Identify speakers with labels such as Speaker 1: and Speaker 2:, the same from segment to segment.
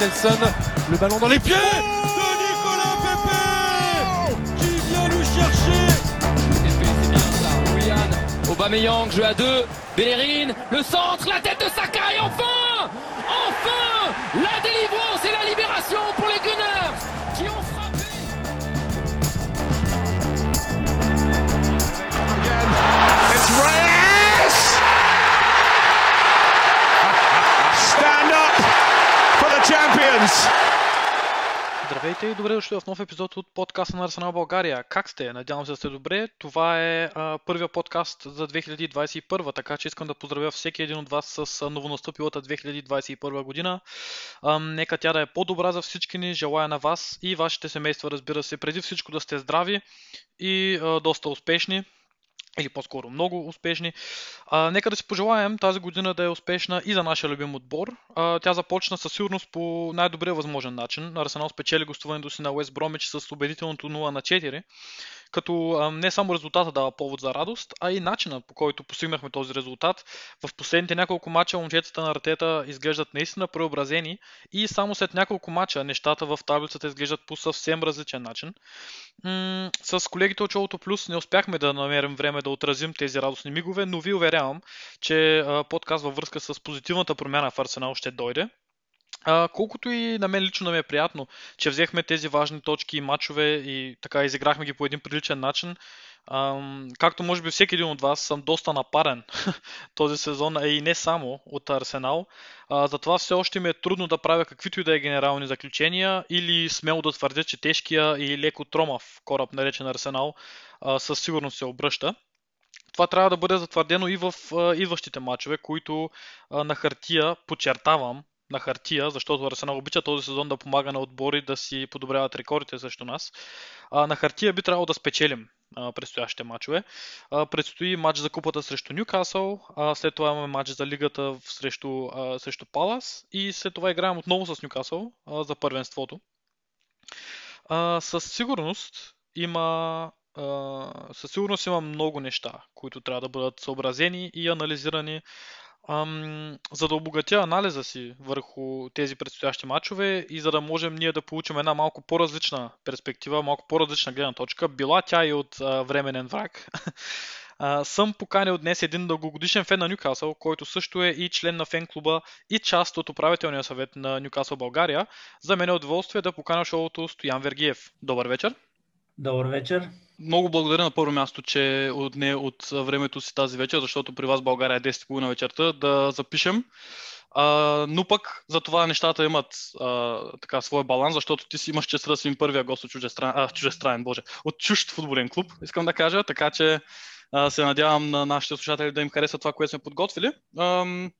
Speaker 1: Nelson. Le ballon dans les pieds de Nicolas Pepe qui vient nous chercher.
Speaker 2: c'est bien ça. Willian, Aubameyang, jeu à deux. Bellerin, le centre, la tête de Saka et enfin Enfin La délivrance et la libération pour
Speaker 3: Здравейте и добре дошли в нов епизод от подкаста на Арсенал България. Как сте? Надявам се да сте добре. Това е а, първия подкаст за 2021, така че искам да поздравя всеки един от вас с новонастъпилата 2021 година. А, нека тя да е по-добра за всички ни. Желая на вас и вашите семейства, разбира се, преди всичко да сте здрави и а, доста успешни или по-скоро много успешни. А, нека да си пожелаем тази година да е успешна и за нашия любим отбор. А, тя започна със сигурност по най-добрия възможен начин. Арсенал спечели гостуването си на Уест Бромич с убедителното 0 на 4 като не само резултата дава повод за радост, а и начина по който постигнахме този резултат. В последните няколко мача момчетата на Артета изглеждат наистина преобразени и само след няколко мача нещата в таблицата изглеждат по съвсем различен начин. С колегите от Шоуто Плюс не успяхме да намерим време да отразим тези радостни мигове, но ви уверявам, че подкаст във връзка с позитивната промяна в Арсенал ще дойде. А, колкото и на мен лично ми е приятно, че взехме тези важни точки и матчове и така изиграхме ги по един приличен начин, Ам, както може би всеки един от вас, съм доста напарен този сезон, а и не само от Арсенал. А, затова все още ми е трудно да правя каквито и да е генерални заключения или смело да твърдя, че тежкия и леко тромав кораб, наречен Арсенал, а, със сигурност се обръща. Това трябва да бъде затвърдено и в а, идващите матчове, които а, на хартия, подчертавам, на хартия, защото Арсенал обича този сезон да помага на отбори да си подобряват рекордите срещу нас. А, на хартия би трябвало да спечелим а, предстоящите матчове. А, предстои матч за купата срещу Ньюкасъл, а, след това имаме матч за лигата срещу, а, срещу Палас и след това играем отново с Ньюкасъл за първенството. А, със сигурност има със сигурност има много неща, които трябва да бъдат съобразени и анализирани ам, за да обогатя анализа си върху тези предстоящи матчове и за да можем ние да получим една малко по-различна перспектива, малко по-различна гледна точка, била тя и от а, временен враг. Uh, съм поканил днес един дългогодишен фен на Нюкасъл, който също е и член на фен клуба и част от управителния съвет на Нюкасъл България. За мен е удоволствие да поканя шоуто Стоян Вергиев. Добър вечер!
Speaker 4: Добър вечер!
Speaker 3: Много благодаря на първо място, че отне от времето си тази вечер, защото при вас България е 10 на вечерта, да запишем. А, но пък за това нещата имат а, така своя баланс, защото ти си имаш чест да си първия гост от чужестранен, а, чужестранен, боже, от чужд футболен клуб, искам да кажа, така че а, се надявам на нашите слушатели да им хареса това, което сме подготвили. Ам,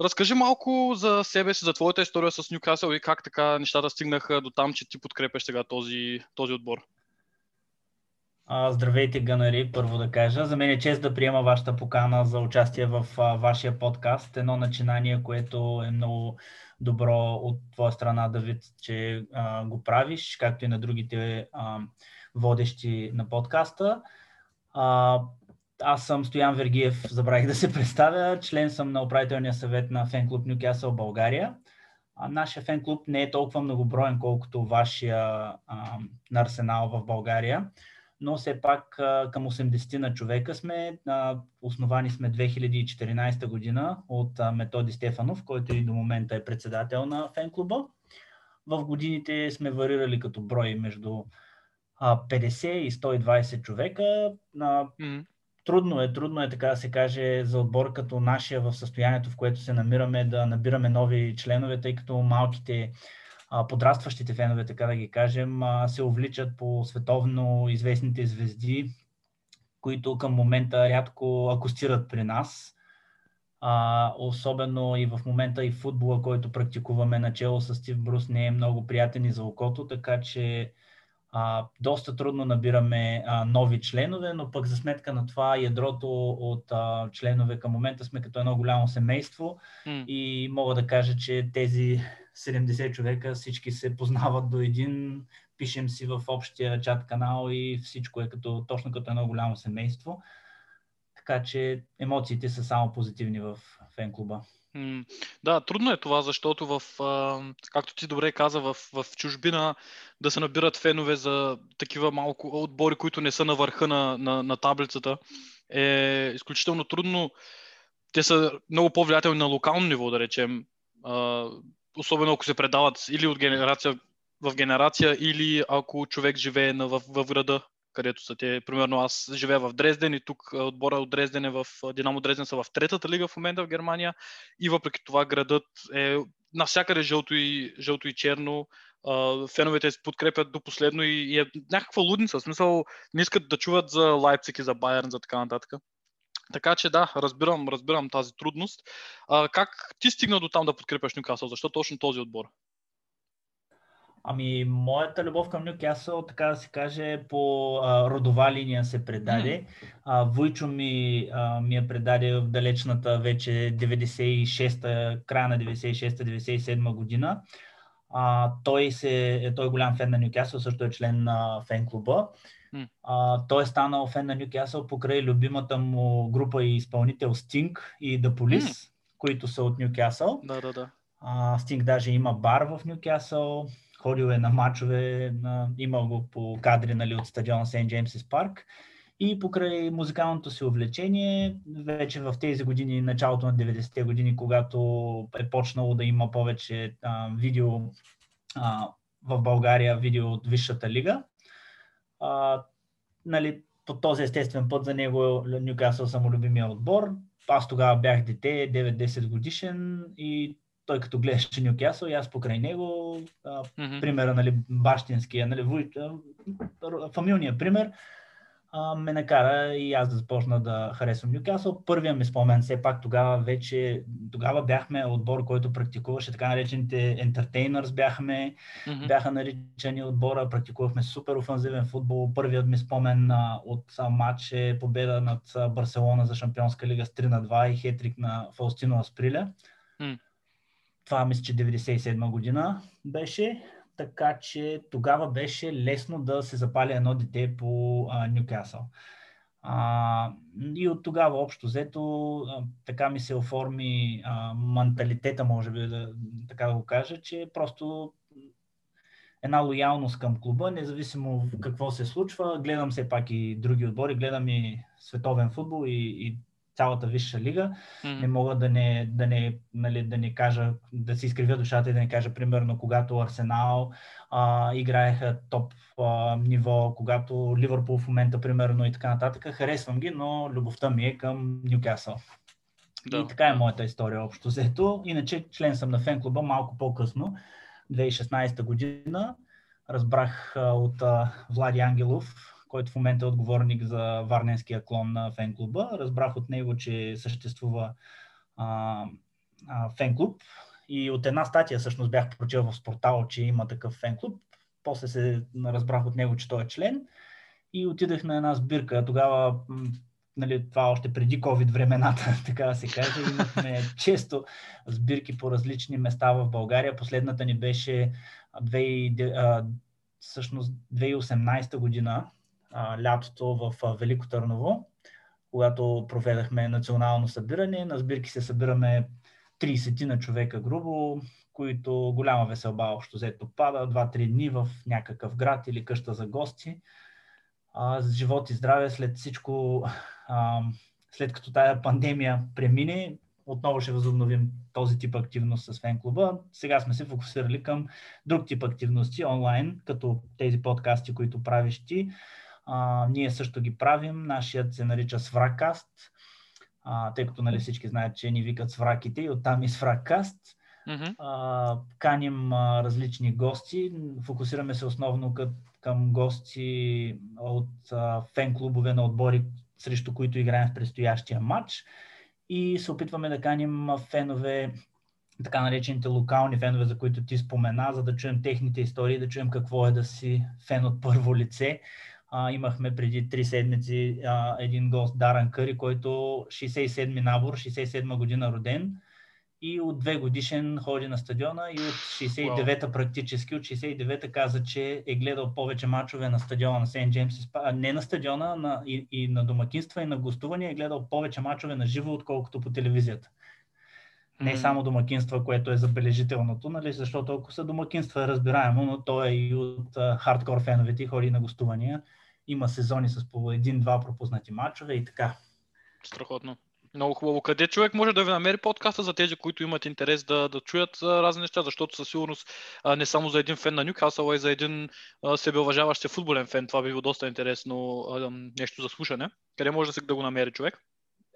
Speaker 3: разкажи малко за себе си, за твоята история с Ньюкасъл и как така нещата стигнаха до там, че ти подкрепяш сега този, този отбор.
Speaker 4: Здравейте, Ганари, първо да кажа. За мен е чест да приема вашата покана за участие в вашия подкаст. Едно начинание, което е много добро от твоя страна, Давид, че го правиш, както и на другите водещи на подкаста. Аз съм Стоян Вергиев, забравих да се представя. Член съм на управителния съвет на фен клуб Нюкасъл България. А, нашия фен клуб не е толкова многоброен, колкото вашия а, на Арсенал в България но все пак към 80 на човека сме. Основани сме 2014 година от Методи Стефанов, който и до момента е председател на фен-клуба. В годините сме варирали като брой между 50 и 120 човека. Трудно е, трудно е така да се каже за отбор като нашия в състоянието, в което се намираме да набираме нови членове, тъй като малките подрастващите фенове, така да ги кажем, се увличат по световно известните звезди, които към момента рядко акустират при нас. А, особено и в момента и футбола, който практикуваме начало с Стив Брус не е много приятен и за окото, така че а, доста трудно набираме а, нови членове, но пък за сметка на това ядрото от а, членове към момента сме като едно голямо семейство mm. и мога да кажа, че тези 70 човека, всички се познават до един, пишем си в общия чат канал и всичко е като, точно като едно голямо семейство. Така че емоциите са само позитивни в фен клуба.
Speaker 3: М, Да, трудно е това, защото в, както ти добре каза, в, в чужбина да се набират фенове за такива малко отбори, които не са на върха на, на, на таблицата, е изключително трудно. Те са много по-влиятелни на локално ниво, да речем. Особено ако се предават или от генерация в генерация, или ако човек живее на, в, в града, където са те. Примерно аз живея в Дрезден и тук отбора от Дрезден е в Динамо Дрезден са в третата лига в момента в Германия и въпреки това градът е навсякъде жълто и, жълто и черно. Феновете се подкрепят до последно и, и е някаква лудница. В смисъл не искат да чуват за Лайпциг и за Байерн, за така нататък. Така че да, разбирам, разбирам тази трудност. А, как ти стигна до там да подкрепяш Нюкасъл? Защо точно този отбор?
Speaker 4: Ами, моята любов към Нюкасъл, така да се каже, по а, родова линия се предаде. А, Войчо ми, а, ми я предаде в далечната вече 96-та, края на 96-та-97 година. А, той, се, той е голям фен на Нюкасъл, също е член на фен клуба. А, той е станал фен на Нюкасъл покрай любимата му група и изпълнител Sting и The Police, които са от Нюкасъл.
Speaker 3: Да, да, да.
Speaker 4: А, Стинг даже има бар в Нюкасъл, ходил е на мачове, на, имал го по кадри нали, от стадиона Сейнт Джеймсис парк. И покрай музикалното си увлечение, вече в тези години, началото на 90-те години, когато е почнало да има повече а, видео а, в България, видео от Висшата лига, а, нали, по този естествен път за него Нюкасъл са любимия отбор. Аз тогава бях дете, 9-10 годишен и той като гледаше Нюкасъл и аз покрай него, а, примера, нали, бащинския, нали, фамилния пример, а, ме накара и аз да започна да харесвам Нюкасъл. Първия ми спомен, все пак тогава вече, тогава бяхме отбор, който практикуваше така наречените entertainers бяхме,
Speaker 3: Мгм.
Speaker 4: бяха наричани отбора, практикувахме супер офанзивен футбол. Първият ми спомен а, от матч е победа над Барселона за Шампионска лига с 3 на 2 и хетрик на Фаустино Асприля.
Speaker 3: М.
Speaker 4: Това мисля, че 97 година беше. Така че тогава беше лесно да се запали едно дете по Нюкасъл. А, и от тогава общо взето така ми се оформи а, менталитета, може би да, така да го кажа, че просто една лоялност към клуба, независимо какво се случва. Гледам все пак и други отбори, гледам и световен футбол и, и цялата висша лига.
Speaker 3: Мгм.
Speaker 4: Не мога да не, да не, нали, да не кажа, да си изкривя душата и да не кажа, примерно, когато Арсенал а, играеха топ а, ниво, когато Ливърпул в момента, примерно, и така нататък. Харесвам ги, но любовта ми е към Нюкасъл.
Speaker 3: Да.
Speaker 4: И така е моята история общо взето. Иначе член съм на фен клуба малко по-късно, 2016 година. Разбрах а, от а, Влади Ангелов, който в момента е отговорник за варненския клон на фен клуба. Разбрах от него, че съществува а, а, фен клуб и от една статия всъщност бях прочел в спортал, че има такъв фен клуб. После се разбрах от него, че той е член и отидах на една сбирка. Тогава нали, това още преди COVID времената, така да се каже. Имахме често сбирки по различни места в България. Последната ни беше 2000, а, всъщност 2018 година, а, лятото в а, Велико Търново, когато проведахме национално събиране. На сбирки се събираме 30 на човека грубо, които голяма веселба общо взето пада, 2-3 дни в някакъв град или къща за гости. А, с живот и здраве след всичко, а, след като тая пандемия премине, отново ще възобновим този тип активност с фен клуба. Сега сме се фокусирали към друг тип активности онлайн, като тези подкасти, които правиш ти. А, ние също ги правим. Нашият се нарича Свракаст, а, тъй като нали, всички знаят, че ни викат свраките и оттам и Свракаст.
Speaker 3: Мгм.
Speaker 4: А, каним а, различни гости. Фокусираме се основно кът, към гости от а, фен клубове на отбори, срещу които играем в предстоящия матч. И се опитваме да каним фенове, така наречените локални фенове, за които ти спомена, за да чуем техните истории, да чуем какво е да си фен от първо лице. А, имахме преди три седмици а, един гост, Даран Къри, който 67-ми набор, 67-ма година роден и от две годишен ходи на стадиона и от 69-та практически, от 69-та каза, че е гледал повече мачове на стадиона на Сейнт Джеймс, не на стадиона, на, и, и на домакинства, и на гостувания, е гледал повече мачове на живо, отколкото по телевизията. Не само домакинства, което е забележителното, нали? защото ако са домакинства е разбираемо, но той е и от а, хардкор феновете и ходи на гостувания. Има сезони с по един-два пропуснати матчове и така.
Speaker 3: Страхотно. Много хубаво. Къде човек може да ви намери подкаста за тези, които имат интерес да, да чуят разни неща, защото със сигурност не само за един фен на Нюкасъл, а и за един себеуважаващ се футболен фен. Това би било доста интересно нещо за слушане. Къде може да, се, да го намери човек?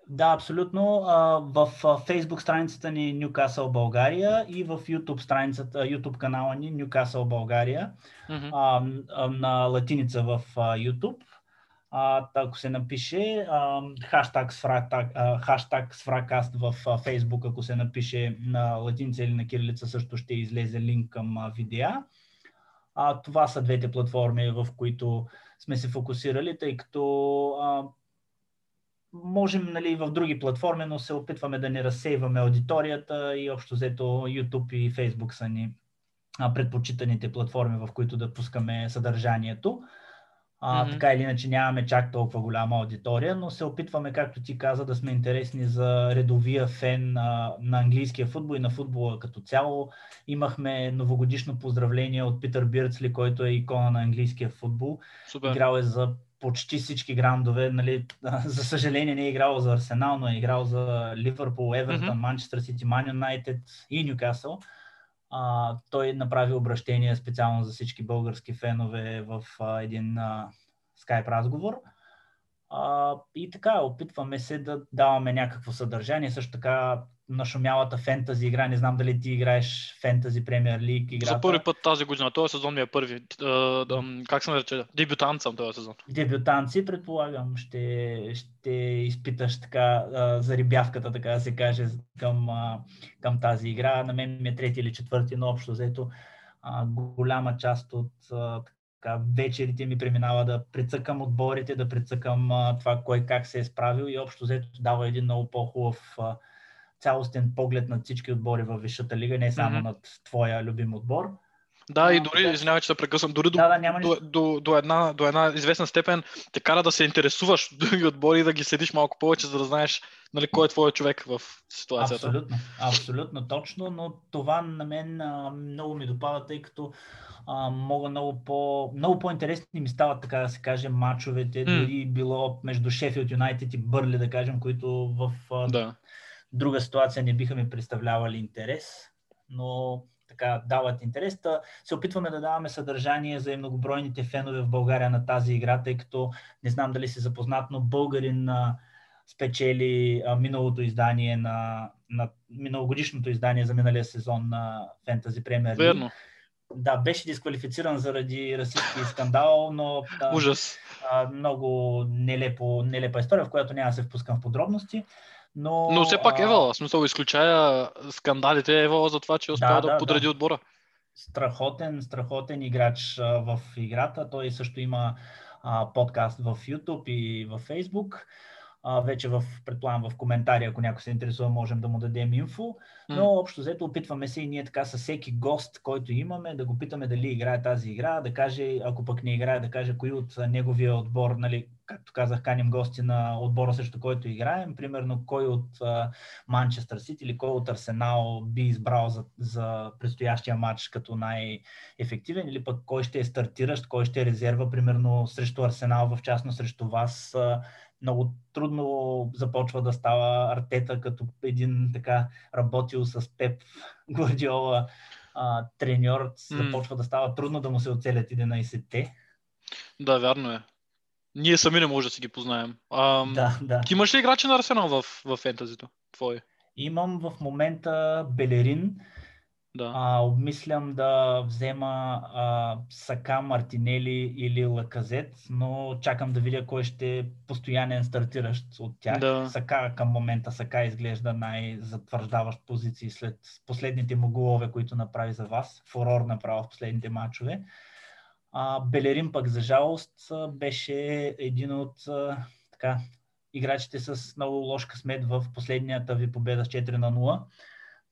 Speaker 4: Да, абсолютно. В Facebook страницата ни Newcastle България и в YouTube страницата, YouTube канала ни Newcastle България
Speaker 3: Mm-hmm.
Speaker 4: на латиница в YouTube. Ако се напише хаштаг свракаст в Facebook, ако се напише на латиница или на кирилица, също ще излезе линк към видеа. Това са двете платформи, в които сме се фокусирали, тъй като можем нали, в други платформи, но се опитваме да не разсейваме аудиторията и общо взето YouTube и Facebook са ни предпочитаните платформи, в които да пускаме съдържанието. А, mm-hmm. Така или иначе нямаме чак толкова голяма аудитория, но се опитваме, както ти каза, да сме интересни за редовия фен а, на английския футбол и на футбола като цяло. Имахме новогодишно поздравление от Питър Бирцли, който е икона на английския футбол.
Speaker 3: Супер.
Speaker 4: Играл е за почти всички грандове. Нали, за съжаление не е играл за Арсенал, но е играл за Ливърпул, Евертън, Манчестър Сити, Ман Юнайтед и Ньюкасъл. А, той направи обращение специално за всички български фенове в а, един а, скайп разговор. А, и така, опитваме се да даваме някакво съдържание. Също така нашумялата фентази игра. Не знам дали ти играеш фентази премьер лиг играта.
Speaker 3: За първи път тази година. Този сезон ми е първи. Как се нарече? Дебютант съм този сезон.
Speaker 4: Дебютанци, предполагам, ще, ще изпиташ така зарибявката, така да се каже, към, към тази игра. На мен ми е трети или четвърти, но общо взето голяма част от така, вечерите ми преминава да прецъкам отборите, да прецъкам това кой как се е справил и общо взето дава един много по-хубав цялостен поглед над всички отбори във Висшата лига, не само mm-hmm. над твоя любим отбор.
Speaker 3: Да, и дори, извинявай, че се прекъсвам, дори
Speaker 4: да, да, няма
Speaker 3: до, до, до, една, до една известна степен те кара да се интересуваш от други отбори и да ги следиш малко повече, за да знаеш нали, кой е твоят човек в ситуацията.
Speaker 4: Абсолютно, абсолютно точно, но това на мен а, много ми допада, тъй като а, мога много, по, много по-интересни ми стават, така да се каже, матчовете, mm. дори било между Шефилд Юнайтед и Бърли, да кажем, които в а,
Speaker 3: да
Speaker 4: друга ситуация не биха ми представлявали интерес, но така дават интерес. Та се опитваме да даваме съдържание за многобройните фенове в България на тази игра, тъй като не знам дали си запознат, но българин спечели миналото издание на, на миналогодишното издание за миналия сезон на Fantasy Premier League.
Speaker 3: Верно.
Speaker 4: Да, беше дисквалифициран заради расистски скандал, но
Speaker 3: а, Ужас.
Speaker 4: А, много нелепо, нелепа история, в която няма да се впускам в подробности. Но,
Speaker 3: но все пак Евала, в смисъл изключая скандалите Евала за това, че е успял да, да, да подреди
Speaker 4: да.
Speaker 3: отбора.
Speaker 4: Страхотен, страхотен играч в играта. Той също има а, подкаст в YouTube и в Facebook. А, вече в, предполагам, в коментари, ако някой се интересува, можем да му дадем инфо. Но общо взето опитваме се и ние така с всеки гост, който имаме, да го питаме дали играе тази игра, да каже, ако пък не играе, да каже кои от неговия отбор, нали, както казах, каним гости на отбора срещу който играем, примерно кой от Манчестър Сити или кой от Арсенал би избрал за, за предстоящия матч като най-ефективен или пък кой ще е стартиращ, кой ще е резерва, примерно срещу Арсенал, в частност срещу вас. Много трудно започва да става Артета като един така работил с Пеп Гвардиола треньор, започва mm. да става трудно да му се оцелят 11-те.
Speaker 3: Да, вярно е. Ние сами не можем да си ги познаем. А,
Speaker 4: да, да.
Speaker 3: Ти имаш ли играчи на Арсенал в, в фентазито? Твои?
Speaker 4: Имам в момента Белерин.
Speaker 3: Да.
Speaker 4: А, обмислям да взема а, Сака, Мартинели или Лаказет, но чакам да видя кой ще е постоянен стартиращ от тях.
Speaker 3: Да.
Speaker 4: Сака към момента Сака изглежда най-затвърждаващ позиции след последните му голове, които направи за вас. Фурор направо в последните матчове. А, Белерин пък, за жалост, беше един от а, така, играчите с много лош късмет в последнията ви победа с 4 на 0.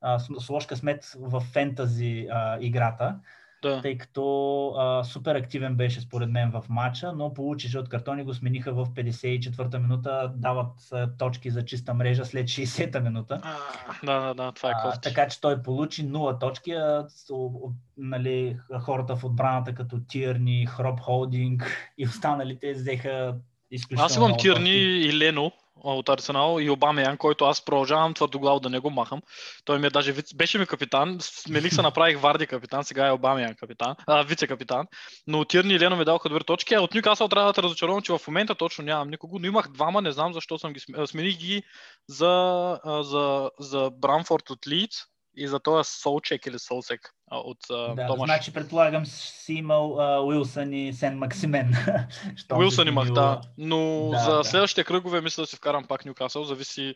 Speaker 4: А, с, лош късмет в фентази а, играта.
Speaker 3: Да.
Speaker 4: тъй като а, супер активен беше според мен в матча, но получи жълт картон и го смениха в 54-та минута, дават а, точки за чиста мрежа след 60-та минута.
Speaker 3: А, да, да, да, това е
Speaker 4: А,
Speaker 3: кофти.
Speaker 4: така че той получи 0 точки, а нали, хората в отбраната като Тирни, Хроп Холдинг и останалите взеха изключително
Speaker 3: Аз имам Тирни и Лено а, от Арсенал и Обамеян, който аз продължавам твърдоглаво да не го махам. Той ми е даже вице, беше ми капитан, смених се, направих Варди капитан, сега е Обамеян капитан, а, вице-капитан. Но от Тирни и Лено ми даваха добри точки, а от Нюкасъл трябва да те разочаровам, че в момента точно нямам никого, но имах двама, не знам защо съм ги смених ги за, за, за Брамфорд от Лидс и за този Солчек или Солсек от а,
Speaker 4: Да,
Speaker 3: Томаш.
Speaker 4: значи предполагам си имал Уилсън и Сен Максимен.
Speaker 3: Уилсън имах, да. Но
Speaker 4: Да,
Speaker 3: за
Speaker 4: да.
Speaker 3: следващите кръгове мисля да си вкарам пак Нюкасъл. Зависи.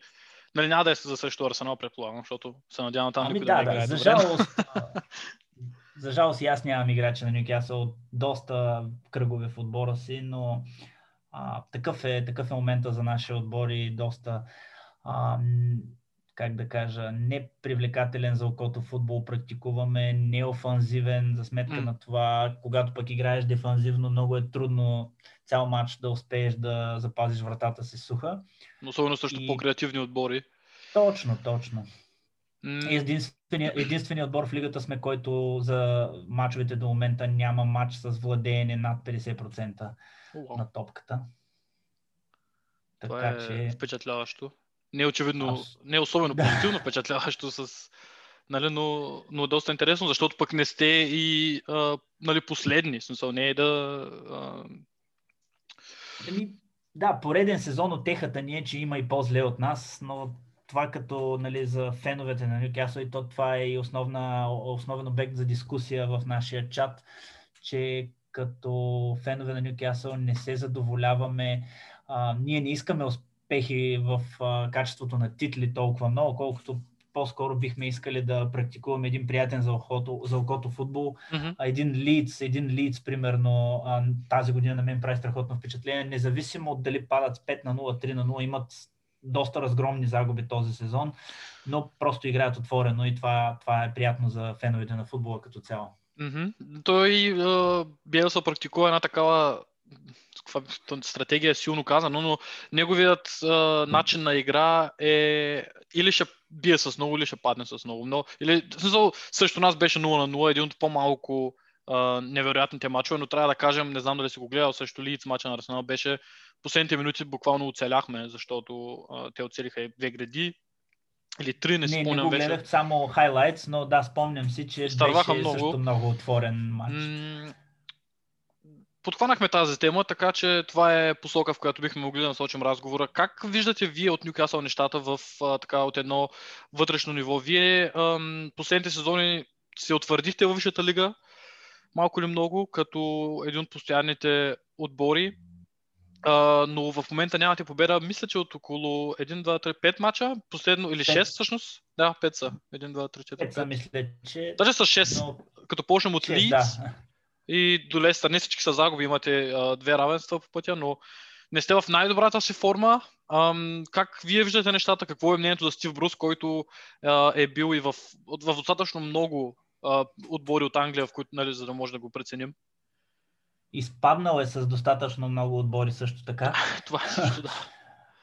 Speaker 3: Нали, няма да е за също Арсенал, предполагам, защото се надявам там
Speaker 4: Ами
Speaker 3: никой
Speaker 4: да,
Speaker 3: да,
Speaker 4: да,
Speaker 3: играе
Speaker 4: за жалост, за жалост и аз нямам играчи на Нюкасъл от доста кръгове в отбора си, но а, такъв, е, такъв е момента за нашия отбор и доста, а, как да кажа, непривлекателен за окото футбол практикуваме, неофанзивен за сметка
Speaker 3: М.
Speaker 4: на това, когато пък играеш дефанзивно, много е трудно цял матч да успееш да запазиш вратата си суха.
Speaker 3: Но Особено също
Speaker 4: И-
Speaker 3: по-креативни отбори.
Speaker 4: Точно, точно.
Speaker 3: М,
Speaker 4: Единствения, единственият отбор в лигата сме, който за мачовете до момента няма матч с владеене над 50%
Speaker 3: уау,
Speaker 4: на топката.
Speaker 3: Това
Speaker 4: Така
Speaker 3: е
Speaker 4: че,
Speaker 3: впечатляващо. Не е очевидно,
Speaker 4: Аз-
Speaker 3: не е особено
Speaker 4: Да.
Speaker 3: позитивно впечатляващо с... Нали, но, но е доста интересно, защото пък не сте и а, нали, последни. В смисъл, не е да... А,
Speaker 4: ами, да, пореден сезон от техата ни е, че има и по-зле от нас, но това като нали, за феновете на Нюкасъл и то това е и основна, основен обект за дискусия в нашия чат, че като фенове на Нюкасъл не се задоволяваме. А, ние не искаме успехи в а, качеството на титли толкова много, колкото по-скоро бихме искали да практикуваме един приятен за окото, за окото футбол. А един Лидс, един Лидс, примерно, а, тази година на мен прави страхотно впечатление, независимо от дали падат с 5 на 0, 3 на 0, имат доста разгромни загуби този сезон, но просто играят отворено и това, това е приятно за феновете на футбола като цяло.
Speaker 3: Мгм. Той а, Биелса практикува една такава каква, стратегия е силно казано, но неговият а, начин на игра е или ще бие с много, или ще падне с много. Но, или, смисъл, срещу нас беше 0 на 0, един от по-малко а, невероятните мачове, но трябва да кажем, не знам дали си го гледал, срещу Лиц мача на Арсенал беше последните минути буквално оцеляхме, защото а, те оцелиха и две гради или три, не
Speaker 4: Не, не
Speaker 3: спомням
Speaker 4: го
Speaker 3: вече.
Speaker 4: гледах само хайлайтс, но да, спомням си, че
Speaker 3: Изтърваха
Speaker 4: беше
Speaker 3: много.
Speaker 4: също много отворен матч.
Speaker 3: М, Подхванахме тази тема, така че това е посока, в която бихме могли да насочим разговора. Как виждате вие от Нюкасъл нещата в а, така от едно вътрешно ниво? Вие ам, последните сезони се утвърдихте във Висшата лига, малко или много, като един от постоянните отбори, а, но в момента нямате победа. Мисля, че от около 1, 2, 3, 5 мача, последно, или
Speaker 4: Пет.
Speaker 3: 6 всъщност? Да, 5 са. 1, 2, 3, 4,
Speaker 4: Пет са,
Speaker 3: 5.
Speaker 4: мисля, че...
Speaker 3: Даже с 6,
Speaker 4: но,
Speaker 3: като почнем от Лидс,
Speaker 4: да.
Speaker 3: И до Лестър. Не всички са загуби, имате а, две равенства по пътя, но не сте в най-добрата си форма. Ам, как вие виждате нещата? Какво е мнението за Стив Брус, който а, е бил и в, в достатъчно много а, отбори от Англия, в които, нали, за да може да го преценим?
Speaker 4: Изпаднал е с достатъчно много отбори също така.
Speaker 3: Това е също да.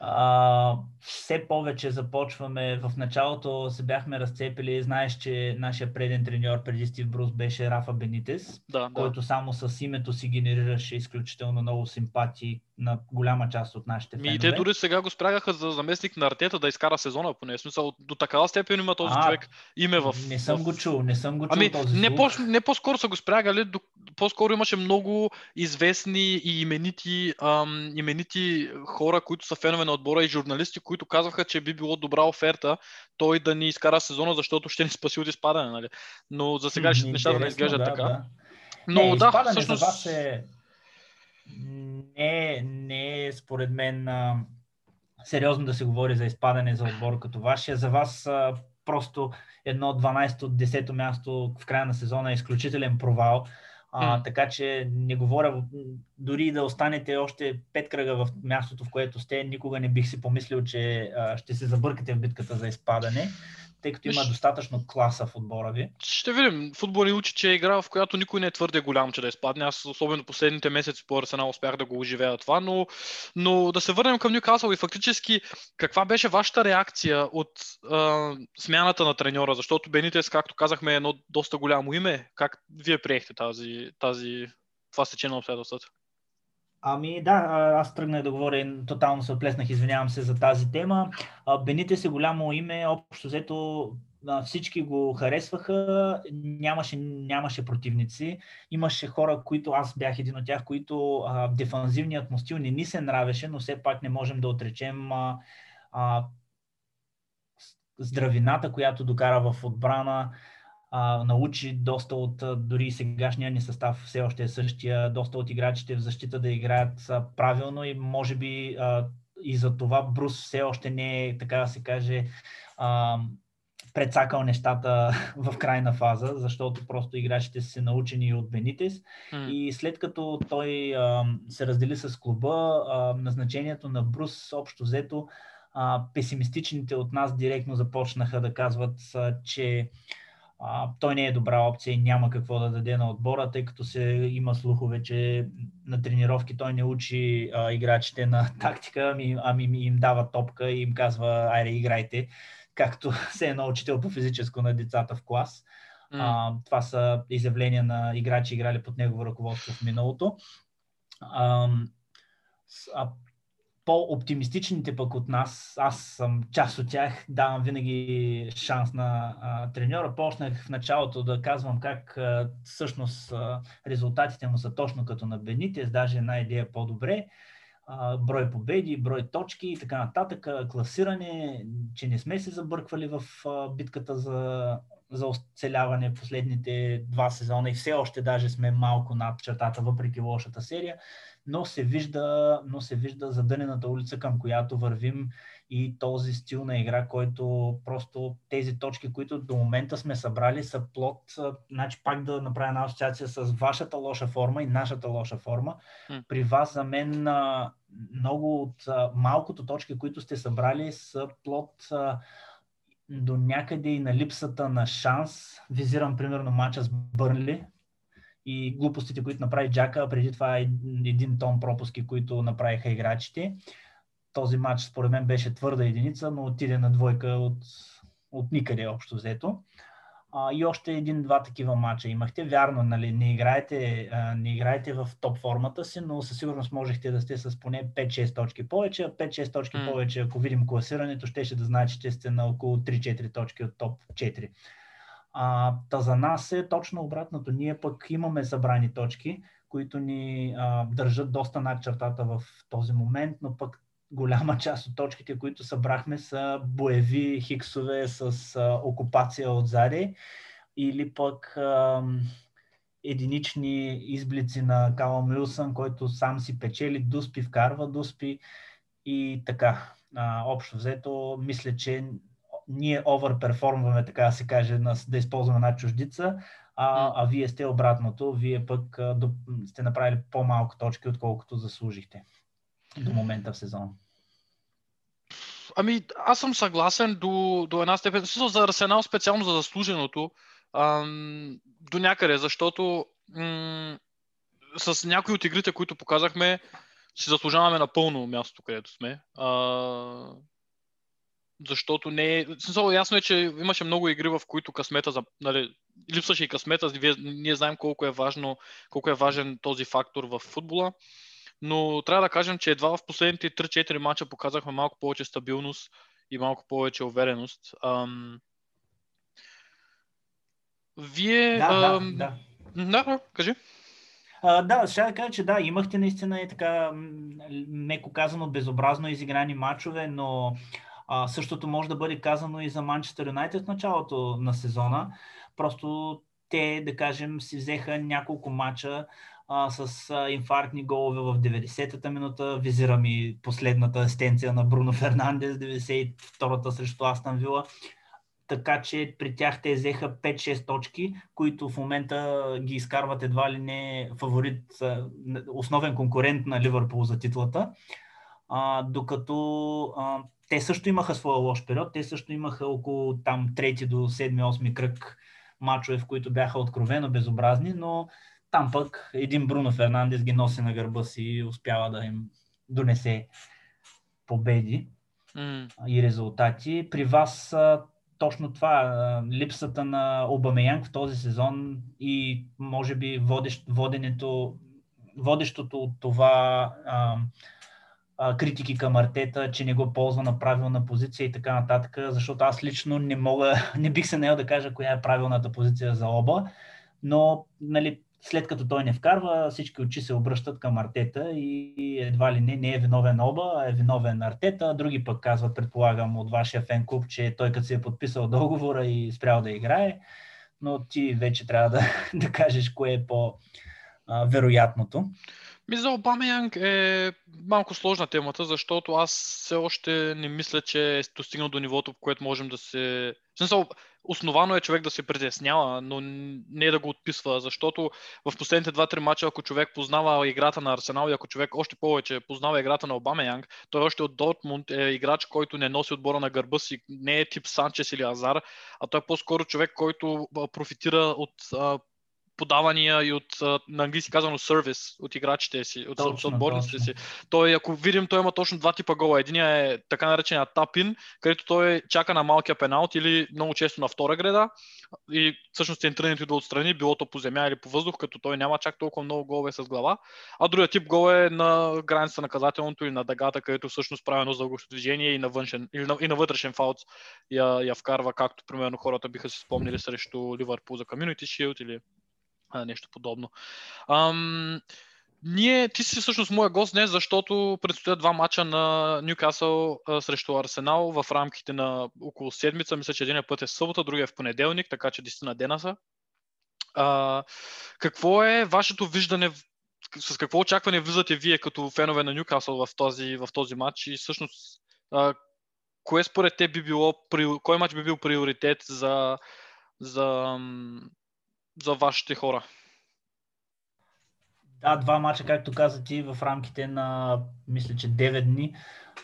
Speaker 4: А, все повече започваме. В началото се бяхме разцепили. Знаеш, че нашия преден треньор преди Стив Брус беше Рафа Бенитес,
Speaker 3: да, да.
Speaker 4: който само с името си генерираше изключително много симпатии на голяма част от нашите
Speaker 3: Ми,
Speaker 4: фенове.
Speaker 3: и те дори сега го спрягаха за заместник на Артета да изкара сезона, поне. Смисъл, до такава степен има този
Speaker 4: А,
Speaker 3: човек име в...
Speaker 4: Не съм
Speaker 3: в...
Speaker 4: го чул, не съм го чул
Speaker 3: Ами,
Speaker 4: този
Speaker 3: не, по, не по-скоро са го спрягали, по-скоро имаше много известни и именити, ам, именити хора, които са фенове на отбора и журналисти, които казваха, че би било добра оферта той да ни изкара сезона, защото ще ни спаси от изпадане. Нали? Но за сега
Speaker 4: Хм,
Speaker 3: нещата не изглеждат
Speaker 4: да,
Speaker 3: така.
Speaker 4: Да.
Speaker 3: Но
Speaker 4: не,
Speaker 3: да, всъщност...
Speaker 4: за вас е не, не е според мен а, сериозно да се говори за изпадане за отбор като вашия. За вас а, просто едно 12-то, 10-то място в края на сезона е изключителен провал. А, така че не говоря, дори да останете още пет кръга в мястото, в което сте, никога не бих си помислил, че а, ще се забъркате в битката за изпадане. Тъй като има достатъчно класа в отбора ви.
Speaker 3: Ще видим. Футбол ни учи, че е игра, в която никой не е твърде голям, че да изпадне. Аз особено последните месеци по Арсенал успях да го оживея това, но, но да се върнем към Ньюкасъл и фактически каква беше вашата реакция от а, смяната на треньора? Защото Бенитес, както казахме, е едно доста голямо име. Как вие приехте тази, тази, това стечение на обстоятелствата?
Speaker 4: Ами да, аз тръгнах да говоря, тотално се оплеснах, извинявам се за тази тема. А, Бенитес е голямо име, общо взето всички го харесваха, нямаше, нямаше противници. Имаше хора, които, аз бях един от тях, които дефанзивният му стил не ни се нравеше, но все пак не можем да отречем а, а, здравината, която докара в отбрана а, научи доста от дори сегашния ни състав все още е същия, доста от играчите в защита да играят правилно и може би а, и за това Брус все още не е, така да се каже, а, прецакал нещата в крайна фаза, защото просто играчите са се научени от Бенитес.
Speaker 3: М.
Speaker 4: И след като той а, се раздели с клуба, а, назначението на Брус общо взето, а, песимистичните от нас директно започнаха да казват, а, че а, той не е добра опция и няма какво да даде на отбора, тъй като се има слухове, че на тренировки той не учи а, играчите на тактика, ами, ами им дава топка и им казва, айде играйте, както се е учител по физическо на децата в клас. А, това са изявления на играчи, играли под негово ръководство в миналото. А по-оптимистичните пък от нас, аз съм част от тях, давам винаги шанс на а, треньора. Почнах в началото да казвам как а, всъщност а, резултатите му са точно като на Бенитес, даже една идея по-добре. А, брой победи, брой точки и така нататък, класиране, че не сме се забърквали в а, битката за, за оцеляване последните два сезона и все още даже сме малко над чертата, въпреки лошата серия но се вижда, но се вижда задънената улица, към която вървим и този стил на игра, който просто тези точки, които до момента сме събрали, са плод, значи пак да направя една асоциация с вашата лоша форма и нашата лоша форма. При вас за мен много от малкото точки, които сте събрали, са плод до някъде и на липсата на шанс. Визирам примерно мача с Бърнли, и глупостите, които направи Джака, преди това един, един тон пропуски, които направиха играчите. Този матч според мен беше твърда единица, но отиде на двойка от, от никъде общо взето. А, и още един-два такива матча имахте. Вярно, нали, не, играете, а, не играете в топ формата си, но със сигурност можехте да сте с поне 5-6 точки повече. А 5-6 точки
Speaker 3: М.
Speaker 4: повече, ако видим класирането, ще, ще да значи, че сте на около 3-4 точки от топ 4. А, та за нас е точно обратното. Ние пък имаме събрани точки, които ни а, държат доста над чертата в този момент, но пък голяма част от точките, които събрахме, са боеви хиксове с а, окупация отзади или пък а, единични изблици на Калам Уилсън, който сам си печели, дуспи, вкарва дуспи и така. А, общо взето, мисля, че ние оверперформваме, така да се каже, на, да използваме една чуждица, а, а вие сте обратното, вие пък до, сте направили по-малко точки, отколкото заслужихте до момента в сезона.
Speaker 3: Ами, аз съм съгласен до, до една степен. Смисъл за Арсенал, специално за заслуженото, ам, до някъде, защото м- с някои от игрите, които показахме, си заслужаваме напълно мястото, където сме. А, защото не е... Смисъл, ясно е, че имаше много игри, в които късмета, за, нали, липсваше и късмета, вие, ние знаем колко е, важно, колко е важен този фактор в футбола но трябва да кажем, че едва в последните 3-4 мача показахме малко повече стабилност и малко повече увереност. Ам... Вие...
Speaker 4: Да,
Speaker 3: ам...
Speaker 4: да.
Speaker 3: да, да, кажи.
Speaker 4: А, да, ще да кажа, че да, имахте наистина и така, меко казано, безобразно изиграни матчове, но а, същото може да бъде казано и за Манчестър Юнайтед в началото на сезона. Просто те, да кажем, си взеха няколко мача с а, инфарктни голове в 90-та минута. Визирам и последната асистенция на Бруно Фернандес, 92-та срещу Астан Вила. Така че при тях те взеха 5-6 точки, които в момента ги изкарват едва ли не фаворит, основен конкурент на Ливърпул за титлата. А, докато а, те също имаха своя лош период, те също имаха около там трети до 7-8 кръг мачове, в които бяха откровено безобразни, но там пък един Бруно Фернандес ги носи на гърба си и успява да им донесе победи
Speaker 3: М.
Speaker 4: и резултати. При вас а, точно това, а, липсата на Обамеянг в този сезон и може би водещ, воденето, водещото от това а, критики към Артета, че не го ползва на правилна позиция и така нататък, защото аз лично не мога, не бих се наел да кажа коя е правилната позиция за Оба, но нали, след като той не вкарва, всички очи се обръщат към Артета и едва ли не, не е виновен Оба, а е виновен Артета. Други пък казват, предполагам, от вашия фен клуб, че той като си е подписал договора и спрял да играе, но ти вече трябва да, да кажеш кое е по-вероятното.
Speaker 3: Ми за Обамеянг е малко сложна темата, защото аз все още не мисля, че е достигнал до нивото, в което можем да се... В смисъл, основано е човек да се притеснява, но не да го отписва, защото в последните 2-3 мача, ако човек познава играта на Арсенал и ако човек още повече познава играта на Обамеянг, той още от Дортмунд е играч, който не носи отбора на гърба си, не е тип Санчес или Азар, а той е по-скоро човек, който профитира от подавания и от, на английски казано, сервис от играчите си, от,
Speaker 4: Точно,
Speaker 3: от отборниците
Speaker 4: точно.
Speaker 3: си. Той, ако видим, той има точно два типа гола. Единият е така наречения тапин, където той чака на малкия пеналт или много често на втора греда и всъщност центрирането идва отстрани, било то по земя или по въздух, като той няма чак толкова много голове с глава. А другия тип гол е на границата на наказателното и на дъгата, където всъщност прави едно дългощо движение и на, външен, или на, и на вътрешен фаут я, я вкарва, както примерно хората биха си спомнили срещу Ливърпул за Community Shield или нещо подобно. Ам, ние, ти си всъщност моя гост днес, защото предстоят два мача на Ньюкасъл срещу Арсенал в рамките на около седмица. Мисля, че един път е събота, другия е в понеделник, така че 10 на дена са. А, какво е вашето виждане, с какво очакване влизате вие като фенове на Ньюкасъл в този, в този матч и всъщност а, кое според те би било, кой матч би бил приоритет за, за, за вашите хора?
Speaker 4: Да, два мача, както каза ти, в рамките на, мисля, че 9 дни.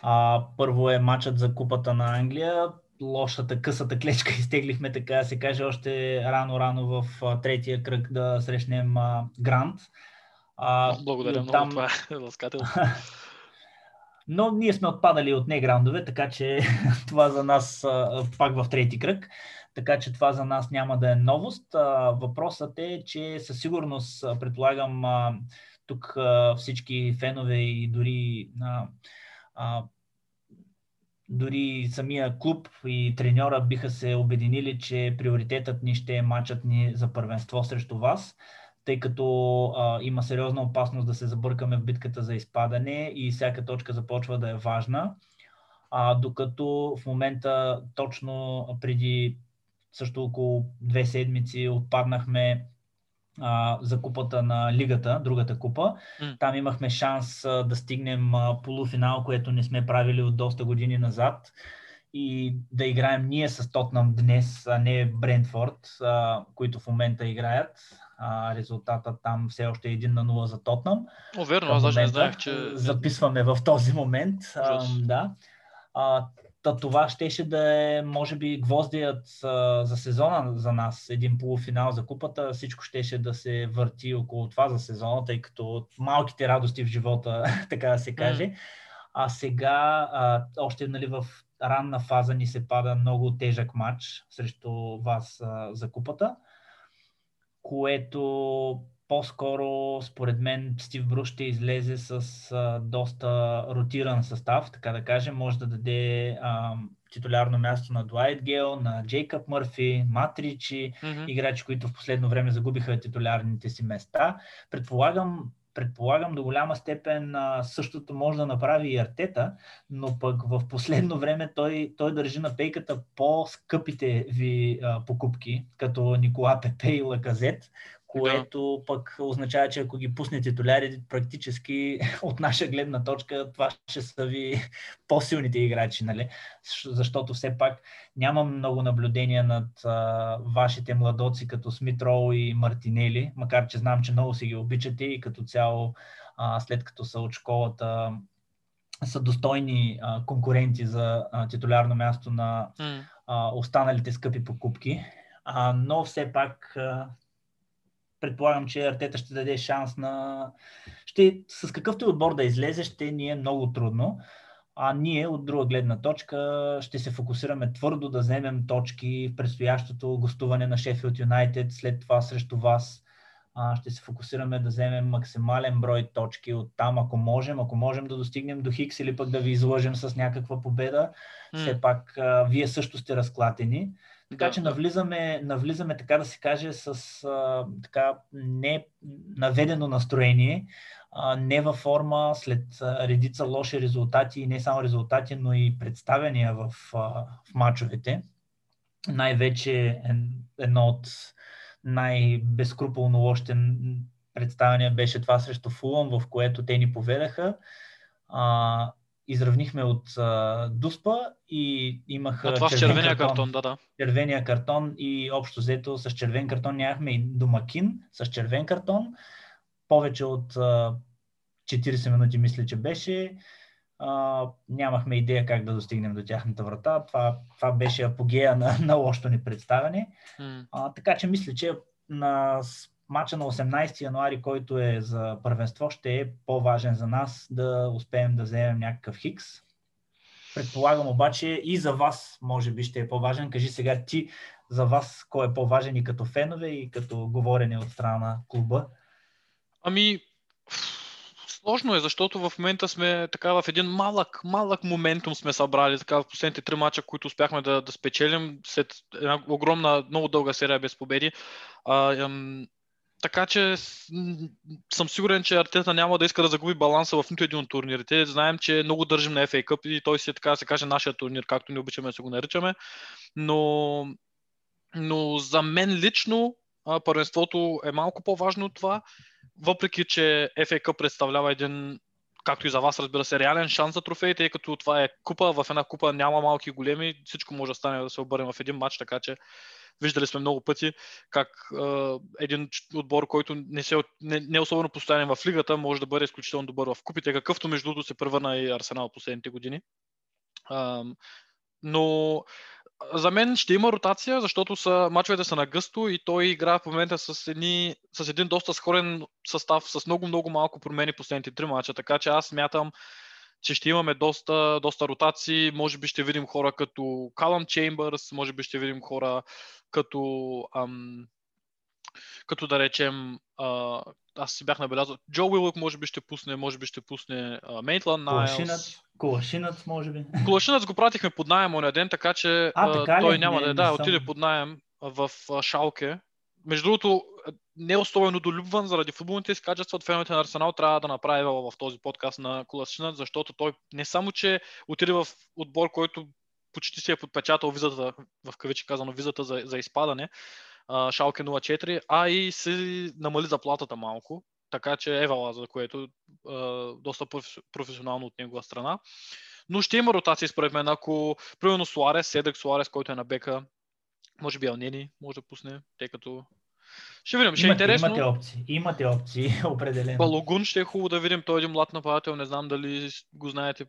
Speaker 4: А, първо е матчът за Купата на Англия. Лошата, късата клечка изтеглихме, така да се каже, още рано-рано в третия кръг да срещнем а, Грант. А,
Speaker 3: Благодаря много, това е ласкателно.
Speaker 4: Но ние сме отпадали от неграундове, така че това за нас а, пак в трети кръг. Така че това за нас няма да е новост. Въпросът е, че със сигурност, предполагам, тук всички фенове и дори дори самия клуб и треньора биха се обединили, че приоритетът ни ще е матчът ни за първенство срещу вас, тъй като а, има сериозна опасност да се забъркаме в битката за изпадане и всяка точка започва да е важна. А, докато в момента, точно преди също около две седмици, отпаднахме а, за купата на лигата, другата купа. Там имахме шанс а, да стигнем а, полуфинал, което не сме правили от доста години назад и да играем ние с Тотнам днес, а не Брентфорд, а, които в момента играят. А, резултатът там все още е 1 на 0 за Тотнам.
Speaker 3: О, верно, аз даже не знаех, че...
Speaker 4: Записваме в този момент. А, да. А, та това щеше да е, може би, гвоздият а, за сезона за нас. Един полуфинал за купата. Всичко щеше да се върти около това за сезона, тъй като малките радости в живота, така да се каже. А сега, а, още нали, в ранна фаза ни се пада много тежък матч срещу вас а, за купата, което по-скоро, според мен, Стив Бруш ще излезе с а, доста ротиран състав, така да кажем. Може да даде а, титулярно място на Дуайт Гейл, на Джейкъб Мърфи, Матричи,
Speaker 3: Мгм.
Speaker 4: играчи, които в последно време загубиха титулярните си места. Предполагам, предполагам до голяма степен а, същото може да направи и Артета, но пък в последно време той, той държи на пейката по-скъпите ви а, покупки, като Никола Пепе и Лаказет, което пък означава, че ако ги пусне титуляри, практически от наша гледна точка това ще са ви по-силните играчи, нали? Защото все пак нямам много наблюдения над а, вашите младоци като Смит Роу и Мартинели, макар че знам, че много си ги обичате и като цяло а, след като са от школата са достойни а, конкуренти за а, титулярно място на а, останалите скъпи покупки. А, но все пак а, предполагам, че Артета ще даде шанс на... Ще, с какъвто и отбор да излезе, ще ни е много трудно. А ние от друга гледна точка ще се фокусираме твърдо да вземем точки в предстоящото гостуване на Шефилд Юнайтед, след това срещу вас. А, ще се фокусираме да вземем максимален брой точки от там, ако можем, ако можем да достигнем до Хикс или пък да ви излъжем с някаква победа.
Speaker 3: М.
Speaker 4: Все пак а, вие също сте разклатени. Така
Speaker 3: Да,
Speaker 4: че навлизаме, навлизаме, така да се каже, с а, така не наведено настроение, а, не във форма след редица лоши резултати и не само резултати, но и представяния в, а, в матчовете. Най-вече едно от най-безкруполно н- представяния беше това срещу Фулъм, в което те ни поведаха. А, изравнихме от а, Дуспа и имаха
Speaker 3: А това с
Speaker 4: червен
Speaker 3: червения картон, да, да.
Speaker 4: червения картон и общо взето с червен картон нямахме и домакин с червен картон. Повече от а, 40 минути мисля, че беше. А, нямахме идея как да достигнем до тяхната врата. Това, това беше апогея на, на лошото ни представяне.
Speaker 3: М.
Speaker 4: А, така че мисля, че на мача на 18 януари, който е за първенство, ще е по-важен за нас да успеем да вземем някакъв хикс. Предполагам обаче и за вас може би ще е по-важен. Кажи сега ти за вас кой е по-важен и като фенове и като говорене от страна на клуба.
Speaker 3: Ами, сложно е, защото в момента сме така в един малък, малък моментум сме събрали така в последните три мача, които успяхме да, да спечелим след една огромна, много дълга серия без победи. А, ем, така че съм сигурен, че Артета няма да иска да загуби баланса в нито един от турнирите. Знаем, че много държим на FA Cup и той си е така да се каже нашия турнир, както не обичаме да се го наричаме. Но, но за мен лично първенството е малко по-важно от това въпреки че FA Cup представлява един, както и за вас, разбира се, реален шанс за трофеи, тъй като това е купа, в една купа няма малки и големи, всичко може да стане да се обърне в един матч, така че виждали сме много пъти как е, един отбор, който не, се, не, не е особено постоянен в лигата, може да бъде изключително добър в купите, какъвто между другото се превърна и Арсенал последните години. Ам, но за мен ще има ротация, защото са, мачовете са на гъсто и той игра в момента с, едни, с един доста сходен състав, с много-много малко промени последните три мача, така че аз смятам, че ще имаме доста, доста ротации, може би ще видим хора като Калъм Чеймбърс, може би ще видим хора като, ам, като да речем, а, аз си бях набелязал, Джо Уилък може би ще пусне, може би ще пусне Мейтланд Найлс.
Speaker 4: Колашинът, може би.
Speaker 3: Колашинец го пратихме под найем оня ден, така че
Speaker 4: А, така ли?
Speaker 3: той няма
Speaker 4: Не,
Speaker 3: да е. Да,
Speaker 4: съм-
Speaker 3: отиде под найем в Шалке. Между другото, не е особено долюбван заради футболните си качества от феновете на Арсенал. Трябва да направи в, този подкаст на Колашинът, защото той не само, че отиде в отбор, който почти си е подпечатал визата, в кавичи казано, визата за, за изпадане, Шалке 04, а и си намали заплатата малко. Така че Евала, за което а, доста профес- професионално от негова страна. Но ще има ротации според мен, ако примерно Суарес, Седък Суарес, който е на бека, може би Алнени може да пусне, тъй като ще видим, ще е
Speaker 4: Имате,
Speaker 3: интересно.
Speaker 4: имате опции. Имате опции, определено.
Speaker 3: Балогун ще е хубаво да видим, той е един млад нападател, не знам дали го знаете.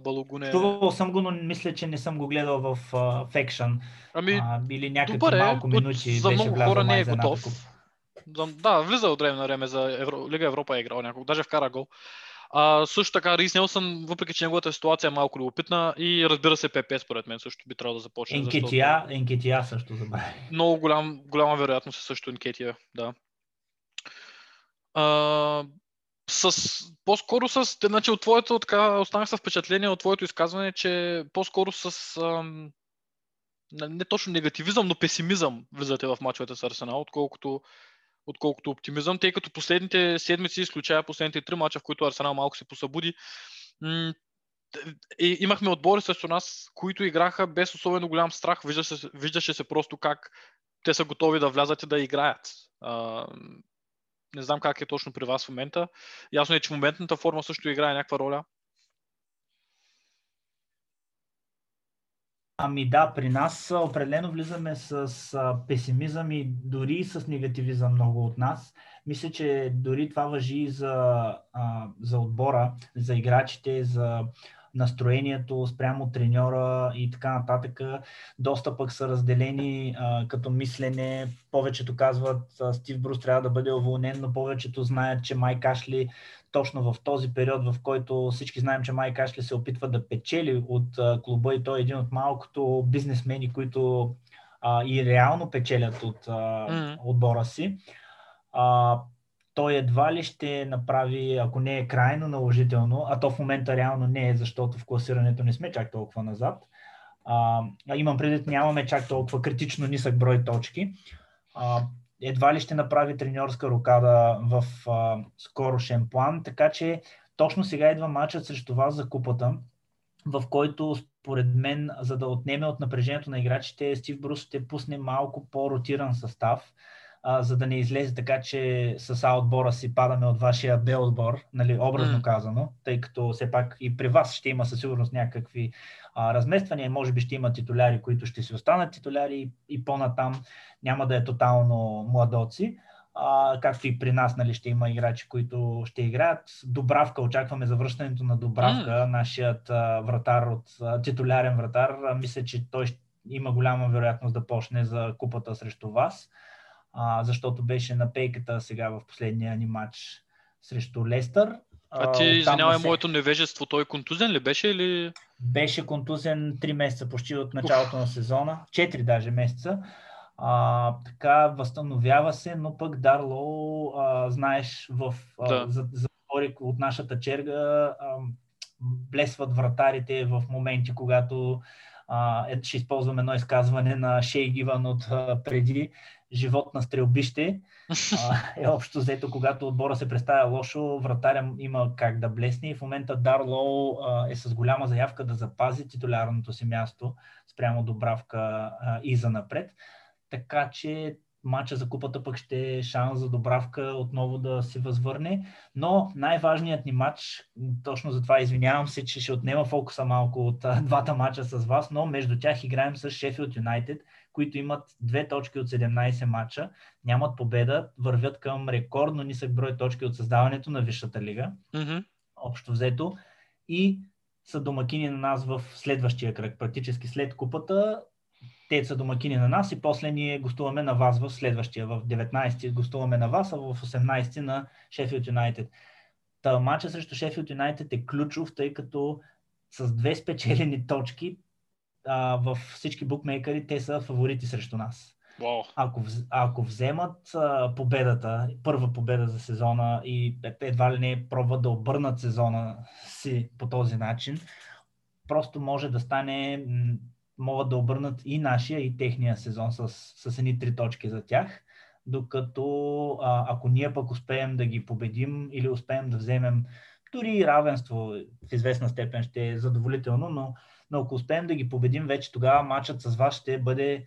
Speaker 3: Балогун е...
Speaker 4: Чувал съм го, но мисля, че не съм го гледал в uh, Faction.
Speaker 3: Ами,
Speaker 4: а, или някакви
Speaker 3: добър е,
Speaker 4: малко минути
Speaker 3: за много хора не е готов. Да, влиза от време на време за Евро... Лига Европа е играл няколко, даже вкара гол. А, също така Рис Нелсън, въпреки че неговата ситуация е малко любопитна и разбира се ПП според мен също би трябвало да започне.
Speaker 4: Енкетия, Енкетия също забрави.
Speaker 3: Много голям, голяма вероятност е също Енкетия, да. А, с, по-скоро с, значи от твоето, така, останах с впечатление от твоето изказване, че по-скоро с ам, не, не точно негативизъм, но песимизъм влизате в мачовете с Арсенал, отколкото, отколкото оптимизъм, тъй като последните седмици, изключая последните три мача, в които Арсенал малко се посъбуди, и, имахме отбори срещу нас, които играха без особено голям страх. Виждаше, виждаше се просто как те са готови да влязат и да играят. А, не знам как е точно при вас в момента. Ясно е, че моментната форма също играе някаква роля.
Speaker 4: Ами да, при нас определено влизаме с песимизъм и дори с негативизъм много от нас. Мисля, че дори това въжи и за, за отбора, за играчите, за настроението спрямо треньора и така нататък. Доста пък са разделени а, като мислене. Повечето казват, а, Стив Брус трябва да бъде уволнен, но повечето знаят, че Майк Ашли точно в този период, в който всички знаем, че Майк Ашли се опитва да печели от клуба и той е един от малкото бизнесмени, които а, и реално печелят от а, mm-hmm. отбора си. А, той едва ли ще направи, ако не е крайно наложително, а то в момента реално не е, защото в класирането не сме чак толкова назад. А, имам предвид, нямаме чак толкова критично нисък брой точки. А, едва ли ще направи треньорска рокада в а, скорошен план, така че точно сега идва матчът срещу вас за купата, в който според мен, за да отнеме от напрежението на играчите, Стив Брус ще пусне малко по-ротиран състав а, за да не излезе така, че с А отбора си падаме от вашия Б отбор, нали, образно mm. казано, тъй като все пак и при вас ще има със сигурност някакви а, размествания, може би ще има титуляри, които ще си останат титуляри и, и по-натам няма да е тотално младоци. А, както и при нас нали, ще има играчи, които ще играят. Добравка, очакваме завръщането на Добравка, mm. нашият а, вратар от а, титулярен вратар. А, мисля, че той ще, има голяма вероятност да почне за купата срещу вас а, защото беше на пейката сега в последния ни матч срещу Лестър.
Speaker 3: А ти, извинявай, се... моето невежество, той контузен ли беше или...
Speaker 4: Беше контузен 3 месеца почти от началото Уф. на сезона, 4 даже месеца. А, така, възстановява се, но пък Дарло, а, знаеш, в да. за, за, от нашата черга а, блесват вратарите в моменти, когато а, е, ще използвам едно изказване на Шей Гиван от а, преди, живот на стрелбище. е общо взето, когато отбора се представя лошо, вратаря има как да блесне и в момента Дарлоу е с голяма заявка да запази титулярното си място спрямо Добравка и за напред. Така че матча за купата пък ще е шанс за Добравка отново да се възвърне. Но най-важният ни матч, точно за това извинявам се, че ще отнема фокуса малко от двата матча с вас, но между тях играем с Шефилд Юнайтед, които имат две точки от 17 матча, нямат победа, вървят към рекордно нисък брой точки от създаването на Висшата лига, mm-hmm. общо взето, и са домакини на нас в следващия кръг, практически след купата. Те са домакини на нас и после ние гостуваме на вас в следващия. В 19-ти гостуваме на вас, а в 18-ти на Шефилд Юнайтед. Та матча срещу Шефилд Юнайтед е ключов, тъй като с две спечелени точки а, в всички букмейкъри те са фаворити срещу нас.
Speaker 3: Wow.
Speaker 4: Ако, ако вземат а, победата, първа победа за сезона и едва ли не пробват да обърнат сезона си по този начин, просто може да стане, могат да обърнат и нашия, и техния сезон с, с едни три точки за тях. Докато а, ако ние пък успеем да ги победим или успеем да вземем дори равенство в известна степен ще е задоволително, но но ако успеем да ги победим, вече тогава матчът с вас ще бъде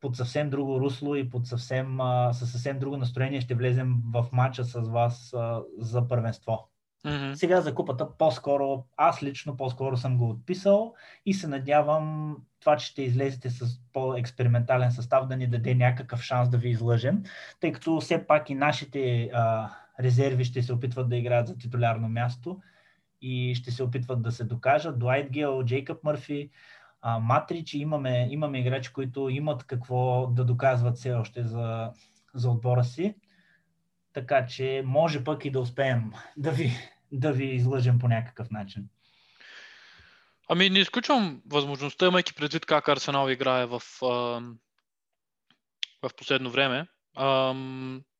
Speaker 4: под съвсем друго русло и под съвсем, със съвсем друго настроение ще влезем в матча с вас за първенство. Mm-hmm. Сега за купата по-скоро, аз лично по-скоро съм го отписал и се надявам това, че ще излезете с по-експериментален състав да ни даде някакъв шанс да ви излъжем, тъй като все пак и нашите а, резерви ще се опитват да играят за титулярно място и ще се опитват да се докажат. Дуайт Гел, Джейкъб Мърфи, Матрич, имаме, имаме играчи, които имат какво да доказват все още за, за отбора си. Така че може пък и да успеем да ви, да ви излъжем по някакъв начин.
Speaker 3: Ами не изключвам възможността, имайки предвид как Арсенал играе в, в последно време.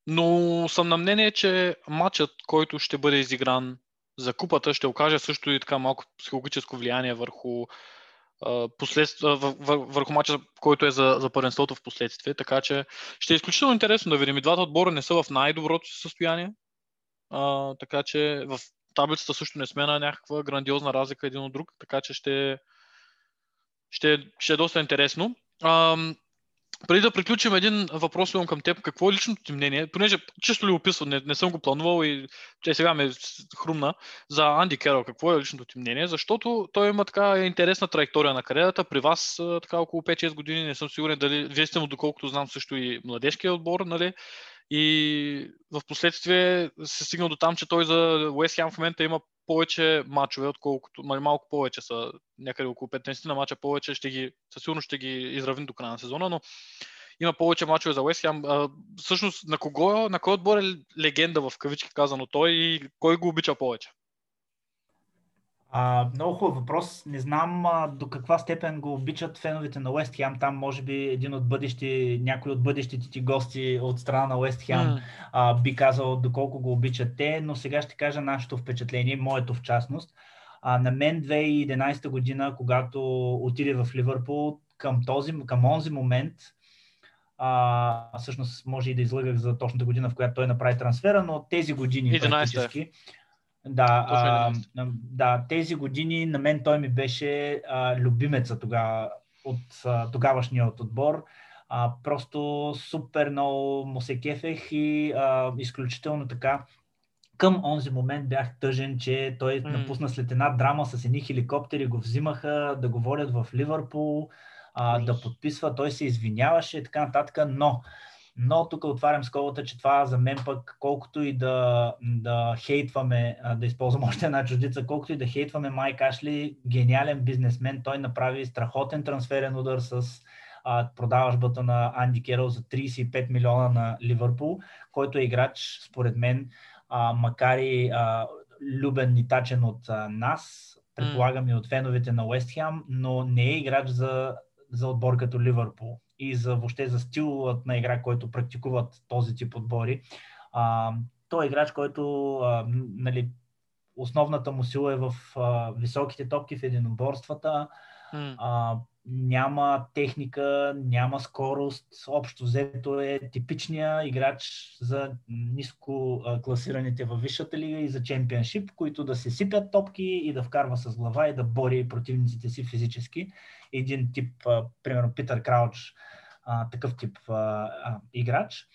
Speaker 3: но съм на мнение, че матчът, който ще бъде изигран за купата ще окаже също и така малко психологическо влияние върху, послед... върху мача, който е за, за първенството в последствие. Така че ще е изключително интересно да видим. И двата отбора не са в най-доброто си състояние. А, така че в таблицата също не сме на някаква грандиозна разлика един от друг. Така че ще, ще, ще е доста интересно. А, преди да приключим един въпрос имам към теб. Какво е личното ти мнение? Понеже чисто ли описвам, не, не съм го планувал и че сега ме хрумна за Анди Керол. Какво е личното ти мнение? Защото той има така интересна траектория на кариерата. При вас така около 5-6 години не съм сигурен дали вие сте му, доколкото знам също и младежкия отбор, нали? И в последствие се стигна до там, че той за Уест Хем в момента има повече мачове, отколкото малко повече са, някъде около 15 на мача повече, ще ги, със сигурност ще ги изравним до края на сезона, но има повече мачове за Уест Хем. Всъщност на кого, на кой отбор е легенда в кавички казано той и кой го обича повече?
Speaker 4: А, много хубав въпрос. Не знам а, до каква степен го обичат феновете на Уест Хем. Там може би един от бъдещи, някой от бъдещите ти гости от страна на Уест Хем mm. а, би казал доколко го обичат те, но сега ще кажа нашето впечатление, моето в частност. А, на мен 2011 година, когато отиде в Ливърпул, към, този, към онзи момент, а, всъщност може и да излъгах за точната година, в която той направи трансфера, но тези години 11. практически, да, а, да, тези години на мен той ми беше а, любимеца тогава от а, тогавашния от отбор. А, просто супер много му се кефех и а, изключително така към онзи момент бях тъжен, че той mm. напусна след една драма с едни хеликоптери, го взимаха да го водят в Ливърпул, а, да подписва, той се извиняваше и така нататък, но но тук отварям скобата, че това за мен пък, колкото и да, да хейтваме, да използвам още една чуждица, колкото и да хейтваме Майк Ашли, гениален бизнесмен, той направи страхотен трансферен удар с а, продавашбата на Анди Керол за 35 милиона на Ливърпул, който е играч, според мен, а, макар и а, любен и тачен от а, нас, предполагам и от феновете на Уест Хем, но не е играч за, за отбор като Ливърпул и за въобще за стилът на игра, който практикуват този тип отбори. А, той е играч, който а, нали, основната му сила е в а, високите топки в единоборствата. Mm. А, няма техника, няма скорост. Общо взето е типичния играч за ниско класираните във Висшата лига и за чемпионшип, които да се сипят топки и да вкарва с глава и да бори противниците си физически. Един тип, примерно Питър Крауч, такъв тип играч.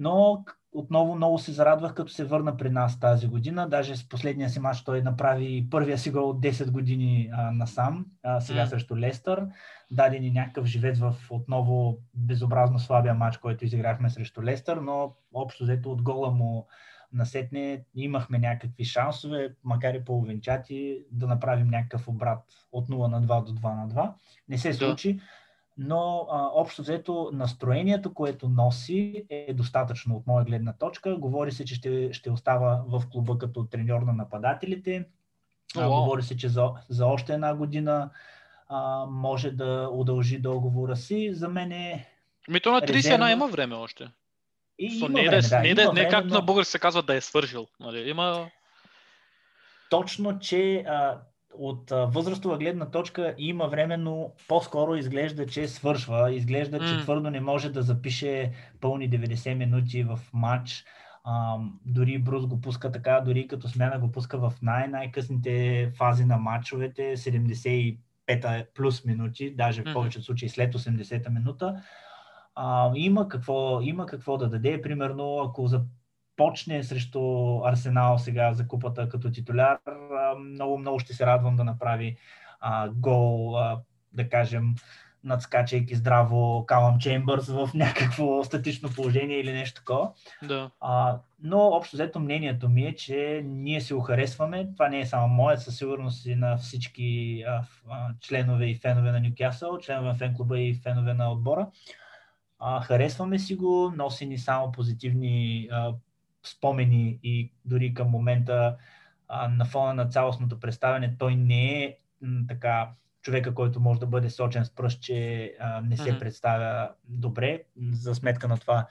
Speaker 4: Но отново много се зарадвах, като се върна при нас тази година. Даже с последния си матч той направи първия си гол от 10 години а, насам, а, сега mm. срещу Лестър. Даде ни някакъв живец в отново безобразно слабия матч, който изиграхме срещу Лестър, но общо взето от гола му насетне имахме някакви шансове, макар и половинчати, да направим някакъв обрат от 0 на 2 до 2 на 2. Не се случи. Да но а, общо взето настроението, което носи е достатъчно от моя гледна точка. Говори се, че ще, ще остава в клуба като треньор на нападателите. А, говори се, че за, за още една година а, може да удължи договора си. За мен е.
Speaker 3: Ми то на 31 резерва... има време още. И, so, има не, е време, да, не, да, не е както но... на български се казва да е свършил. Нали? Има...
Speaker 4: Точно, че а, от възрастова гледна точка има време, но по-скоро изглежда, че свършва. Изглежда, че mm. твърдо не може да запише пълни 90 минути в матч. А, дори Брус го пуска така, дори като смяна го пуска в най-най-късните фази на матчовете, 75 плюс минути, даже в повечето случаи след 80-та минута. А, има, какво, има какво да даде. Примерно, ако за почне срещу Арсенал сега за купата като титуляр, много, много ще се радвам да направи а, гол, а, да кажем, надскачайки здраво Калам Чембърс в някакво статично положение или нещо такова.
Speaker 3: Да.
Speaker 4: А, но общо взето мнението ми е, че ние се харесваме. Това не е само мое, със сигурност и на всички а, а, членове и фенове на Нюкасъл, членове на фен клуба и фенове на отбора. А, харесваме си го, носи ни само позитивни а, спомени и дори към момента а, на фона на цялостното представяне той не е м, така човека, който може да бъде сочен с пръст, че а, не се mm-hmm. представя добре. За сметка на това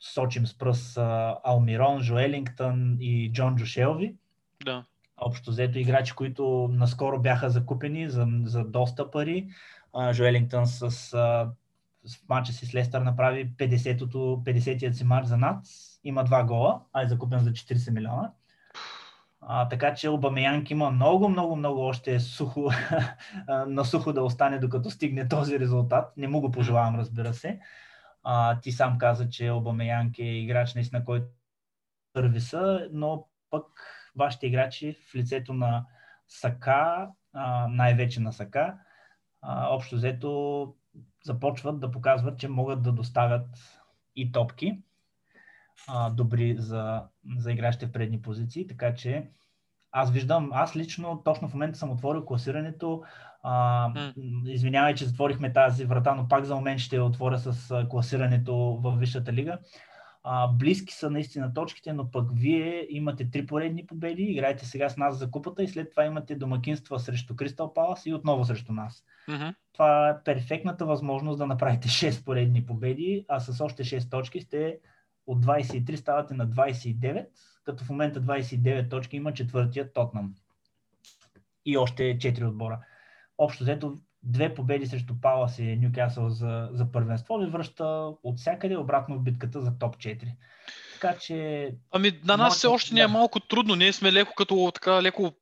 Speaker 4: сочим с пръст а, Алмирон, Жоелингтън и Джон Джошелви.
Speaker 3: Да.
Speaker 4: Общо взето играчи, които наскоро бяха закупени за, за доста пари. Жоелингтън с, а, в матча си с Лестър направи 50-тият 50 си матч за над има два гола, а е закупен за 40 милиона. А, така че Обамеянк има много, много, много още сухо, на сухо да остане докато стигне този резултат. Не му го пожелавам, разбира се. А, ти сам каза, че Обамеянк е играч наистина, който първи са, но пък вашите играчи в лицето на Сака, най-вече на Сака, общо взето започват да показват, че могат да доставят и топки а, добри за, за игращите в предни позиции, така че аз виждам, аз лично точно в момента съм отворил класирането. А, mm. Извинявай, че затворихме тази врата, но пак за момент ще отворя с класирането в Висшата лига. А, близки са наистина точките, но пък вие имате три поредни победи, играете сега с нас за купата и след това имате домакинства срещу Кристал Палас и отново срещу нас. Mm-hmm. Това е перфектната възможност да направите 6 поредни победи, а с още 6 точки сте от 23 ставате на 29, като в момента 29 точки има четвъртия Тотнам. И още 4 отбора. Общо взето две победи срещу Палас и Нюкасъл за, за първенство ви връща от всякъде обратно в битката за топ 4. Така че.
Speaker 3: Ами на нас все още да. не е малко трудно. Ние сме леко като, така, леко,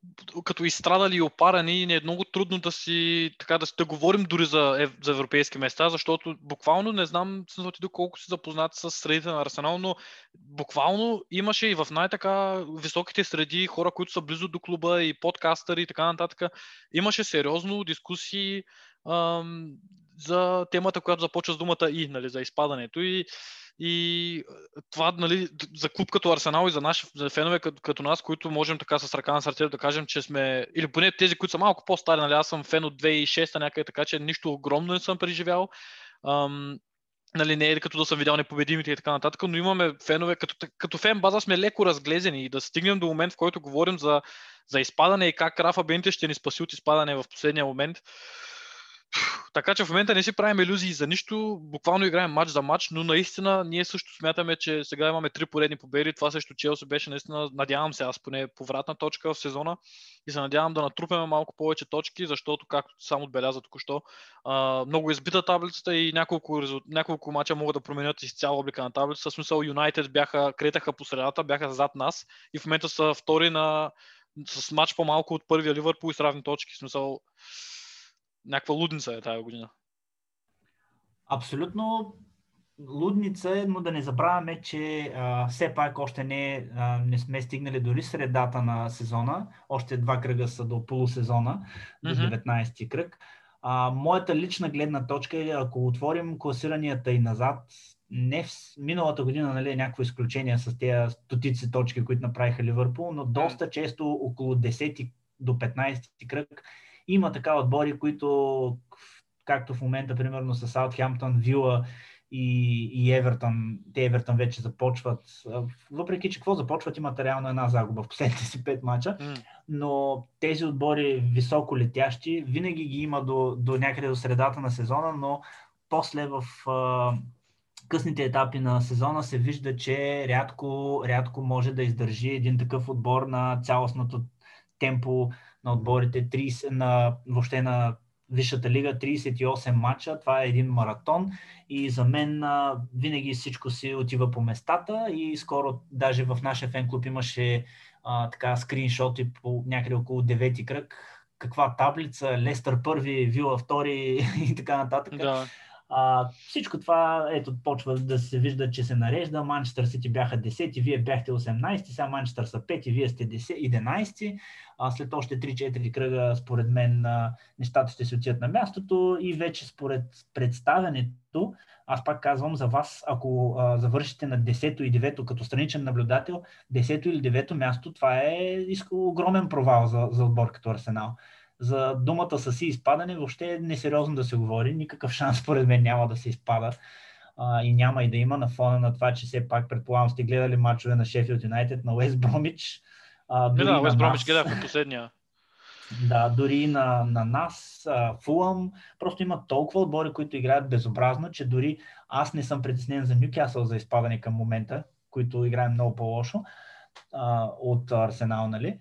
Speaker 3: като изстрадали и опарани и не е много трудно да си така да, да говорим дори за, за европейски места, защото буквално не знам ти доколко си запознат с средите на Арсенал, но буквално имаше и в най-така високите среди хора, които са близо до клуба и подкастъри и така нататък. Имаше сериозно дискусии ам, за темата, която започва с думата и, нали, за изпадането. И и това нали, за клуб като Арсенал и за наши за фенове като, като нас, които можем така с ръка на сърцето да кажем, че сме, или поне тези, които са малко по-стари, нали, аз съм фен от 2006 някъде, така че нищо огромно не съм преживял. Ам, нали, не е като да съм видял непобедимите и така нататък, но имаме фенове, като, като фен база сме леко разглезени и да стигнем до момент, в който говорим за, за изпадане и как Рафа Бенте ще ни спаси от изпадане в последния момент. Така че в момента не си правим иллюзии за нищо, буквално играем матч за матч, но наистина ние също смятаме, че сега имаме три поредни победи. Това също Челси беше наистина, надявам се аз поне повратна точка в сезона и се надявам да натрупаме малко повече точки, защото, както сам отбеляза току-що, много избита таблицата и няколко, няколко мача могат да променят изцяло облика на таблицата. В смисъл Юнайтед бяха, кретаха по средата, бяха зад нас и в момента са втори на, с матч по-малко от първия Ливърпул и с равни точки. В смисъл, някаква лудница е тази година.
Speaker 4: Абсолютно лудница е, но да не забравяме, че а, все пак още не, а, не сме стигнали дори средата на сезона. Още два кръга са до полусезона, до 19-ти кръг. А, моята лична гледна точка е, ако отворим класиранията и назад, не в миналата година нали, е някакво изключение с тези стотици точки, които направиха Ливърпул, но доста често около 10 до 15 кръг има така отбори, които, както в момента, примерно с Саутхемптън, Вила и, и Евертън, те Евертън вече започват, въпреки че какво започват, имат реално една загуба в последните си пет мача, но тези отбори високо летящи, винаги ги има до, до някъде до средата на сезона, но после в а, късните етапи на сезона се вижда, че рядко, рядко може да издържи един такъв отбор на цялостното темпо на отборите, 30, на, въобще на Висшата лига 38 мача, това е един маратон. И за мен а, винаги всичко си отива по местата. И скоро даже в нашия фен клуб имаше а, така скриншоти по някъде около 9 кръг, каква таблица, Лестър първи, Вила втори и така нататък. Да. А, всичко това, ето, почва да се вижда, че се нарежда. Манчестър Сити бяха 10, вие бяхте 18, сега Манчестър са 5, вие сте 10, 11. А, след още 3-4 кръга, според мен, нещата ще се отидат на мястото и вече според представянето, аз пак казвам за вас, ако а, завършите на 10 и 9 като страничен наблюдател, 10 или 9 място, това е огромен провал за, за отбор като Арсенал за думата с си изпадане въобще е несериозно да се говори. Никакъв шанс, според мен, няма да се изпада. А, и няма и да има на фона на това, че все пак, предполагам, сте гледали мачове на Шефилд Юнайтед, на Уест Бромич.
Speaker 3: А, дори да, Уест Бромич гледах последния.
Speaker 4: Да, дори на, на нас, Фулъм, просто има толкова отбори, които играят безобразно, че дори аз не съм притеснен за Нюкасъл за изпадане към момента, които играем много по-лошо а, от Арсенал, нали?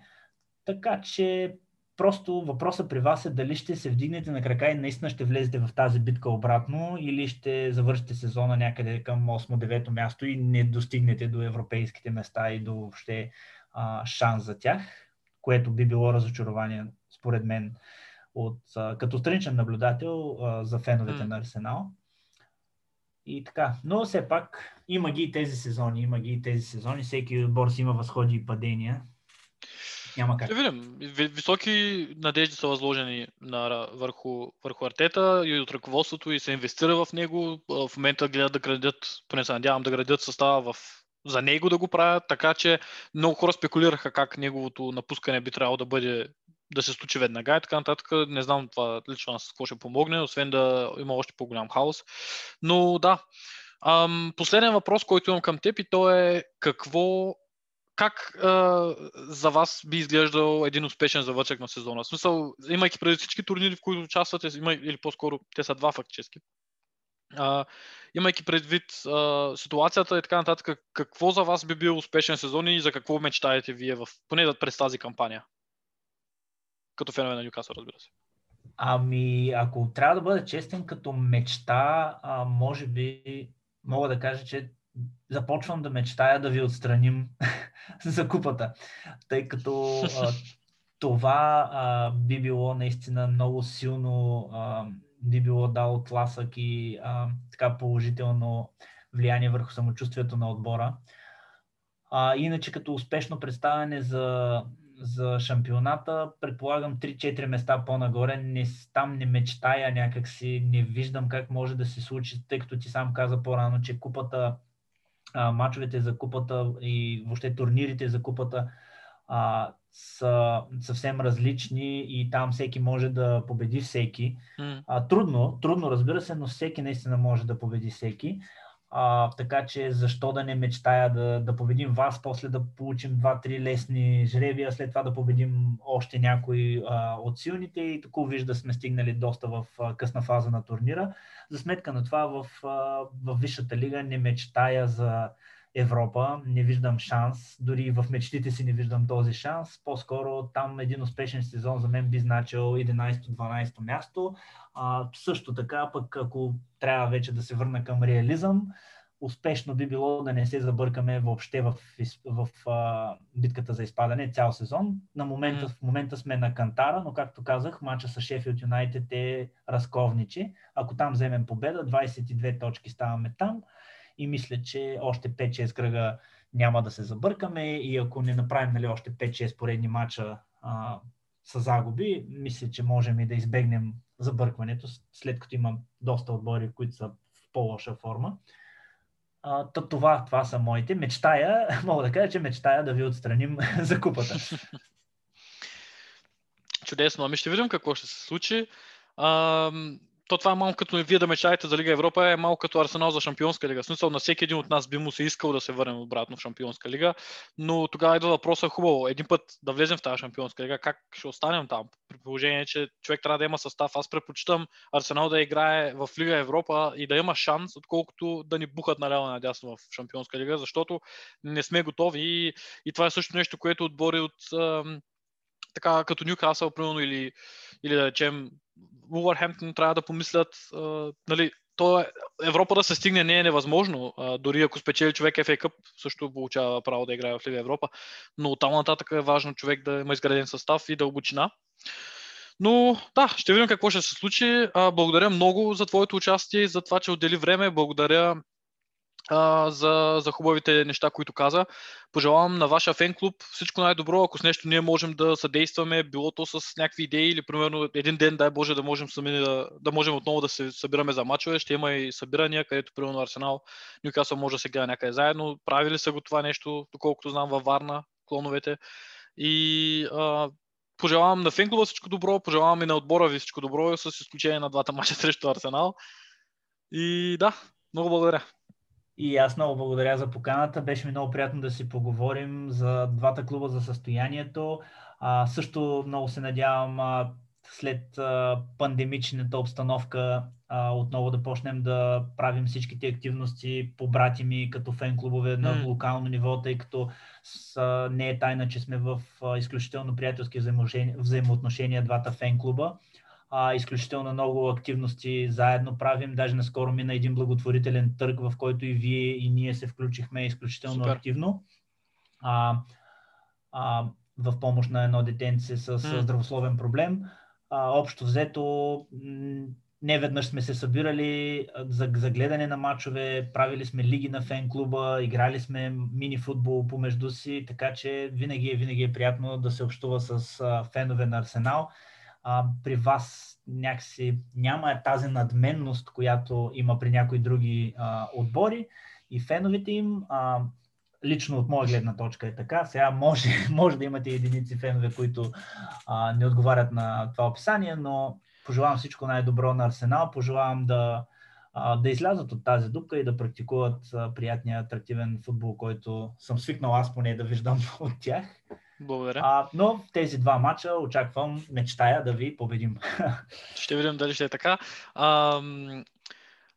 Speaker 4: Така че Просто въпросът при вас е дали ще се вдигнете на крака и наистина ще влезете в тази битка обратно или ще завършите сезона някъде към 8-9 място и не достигнете до европейските места и до въобще а, шанс за тях. което би било разочарование, според мен, от, а, като страничен наблюдател а, за феновете
Speaker 3: М.
Speaker 4: на Арсенал. И така. Но все пак има ги и тези сезони, има ги и тези сезони. Всеки отбор си има възходи и падения. Няма как.
Speaker 3: Ще видим. Ви- Високи надежди са възложени на, върху, върху Артета и от ръководството и се инвестира в него. В момента гледат да градят, поне се надявам да градят състава в, за него да го правят, така че много хора спекулираха как неговото напускане би трябвало да бъде да се случи веднага и така нататък. Не знам това лично аз какво ще помогне, освен да има още по-голям хаос. Но да, Ам, последен въпрос, който имам към теб и то е какво как а, за вас би изглеждал един успешен завършък на сезона? В смисъл, имайки преди всички турнири, в които участвате, има, или по-скоро те са два фактически. А, имайки предвид а, ситуацията и така нататък, какво за вас би бил успешен сезон и за какво мечтаете вие, в, поне през тази кампания? Като фенове на Ньюкасъл, разбира се.
Speaker 4: Ами, ако трябва да бъда честен, като мечта, а, може би мога да кажа, че започвам да мечтая да ви отстраним за купата, тъй като а, това а, би било наистина много силно, а, би било дало тласък и а, така положително влияние върху самочувствието на отбора. А, иначе като успешно представяне за, за шампионата, предполагам 3-4 места по-нагоре, не, там не мечтая някакси, не виждам как може да се случи, тъй като ти сам каза по-рано, че купата, а, мачовете за купата и въобще турнирите за купата а, са съвсем различни и там всеки може да победи всеки. А, трудно, трудно разбира се, но всеки наистина може да победи всеки. А, така че защо да не мечтая да, да победим вас, после да получим два-три лесни жребия, след това да победим още някои а, от силните и тако вижда сме стигнали доста в а, късна фаза на турнира. За сметка на това в, а, в Висшата лига не мечтая за Европа, не виждам шанс, дори в мечтите си не виждам този шанс. По-скоро там един успешен сезон за мен би значил 11-12 място. А, също така, пък ако трябва вече да се върна към реализъм, успешно би било да не се забъркаме въобще в, из- в, а, битката за изпадане цял сезон. На момента, в момента сме на Кантара, но както казах, матча с Шефилд Юнайтед е разковничи. Ако там вземем победа, 22 точки ставаме там и мисля, че още 5-6 кръга няма да се забъркаме и ако не направим нали, още 5-6 поредни мача а, с загуби, мисля, че можем и да избегнем забъркването, след като има доста отбори, които са в по-лоша форма. А, то това, това са моите. Мечтая, мога да кажа, че мечтая да ви отстраним за купата.
Speaker 3: Чудесно, ами ще видим какво ще се случи. То това е малко като вие да мечтаете за Лига Европа, е малко като Арсенал за Шампионска лига. В смисъл на всеки един от нас би му се искал да се върнем обратно в Шампионска лига, но тогава идва въпроса, хубаво, един път да влезем в тази Шампионска лига, как ще останем там? При положение, че човек трябва да има състав. Аз предпочитам Арсенал да играе в Лига Европа и да има шанс, отколкото да ни бухат наляво надясно в Шампионска лига, защото не сме готови и, и това е също нещо, което отбори от така като Ньюкасъл, примерно, или, или да речем Уолвърхемптън трябва да помислят, а, нали, то е, Европа да се стигне не е невъзможно. А, дори ако спечели човек FA Cup, също получава право да играе в Лига Европа. Но оттам нататък е важно човек да има изграден състав и дълбочина. Но да, ще видим какво ще се случи. А, благодаря много за твоето участие и за това, че отдели време. Благодаря а, за, за хубавите неща, които каза. Пожелавам на вашия фен клуб всичко най-добро. Ако с нещо ние можем да съдействаме, било то с някакви идеи или примерно един ден, дай Боже, да можем сами да, да можем отново да се събираме за мачове. Ще има и събирания, където примерно Арсенал, Ньюкасъл може да се гледа някъде заедно. Правили са го това нещо, доколкото знам във Варна, клоновете. И а, пожелавам на фен клуба всичко добро, пожелавам и на отбора ви всичко добро, с изключение на двата мача срещу Арсенал. И да, много благодаря.
Speaker 4: И аз много благодаря за поканата. Беше ми много приятно да си поговорим за двата клуба за състоянието. А, също много се надявам а, след а, пандемичната обстановка а, отново да почнем да правим всичките активности по брати ми като фен клубове на
Speaker 3: М.
Speaker 4: локално ниво, тъй като с, а, не е тайна, че сме в а, изключително приятелски взаимоотношения, взаимоотношения двата фен клуба а, изключително много активности заедно правим. Даже наскоро мина един благотворителен търг, в който и вие и ние се включихме изключително
Speaker 3: Супер.
Speaker 4: активно. А, а, в помощ на едно детенце с
Speaker 3: М.
Speaker 4: здравословен проблем. А, общо взето, не веднъж сме се събирали за, за гледане на матчове, правили сме лиги на фен клуба, играли сме мини футбол помежду си, така че винаги е, винаги е приятно да се общува с а, фенове на Арсенал. А, при вас някакси няма тази надменност, която има при някои други а, отбори и феновете им. А, лично от моя гледна точка е така. Сега може, може да имате единици фенове, които а, не отговарят на това описание, но пожелавам всичко най-добро на Арсенал. Пожелавам да, а, да излязат от тази дупка и да практикуват а, приятния, атрактивен футбол, който съм свикнал аз поне да виждам от тях.
Speaker 3: Благодаря.
Speaker 4: А, но в тези два мача очаквам, мечтая да ви победим.
Speaker 3: Ще видим дали ще е така. А,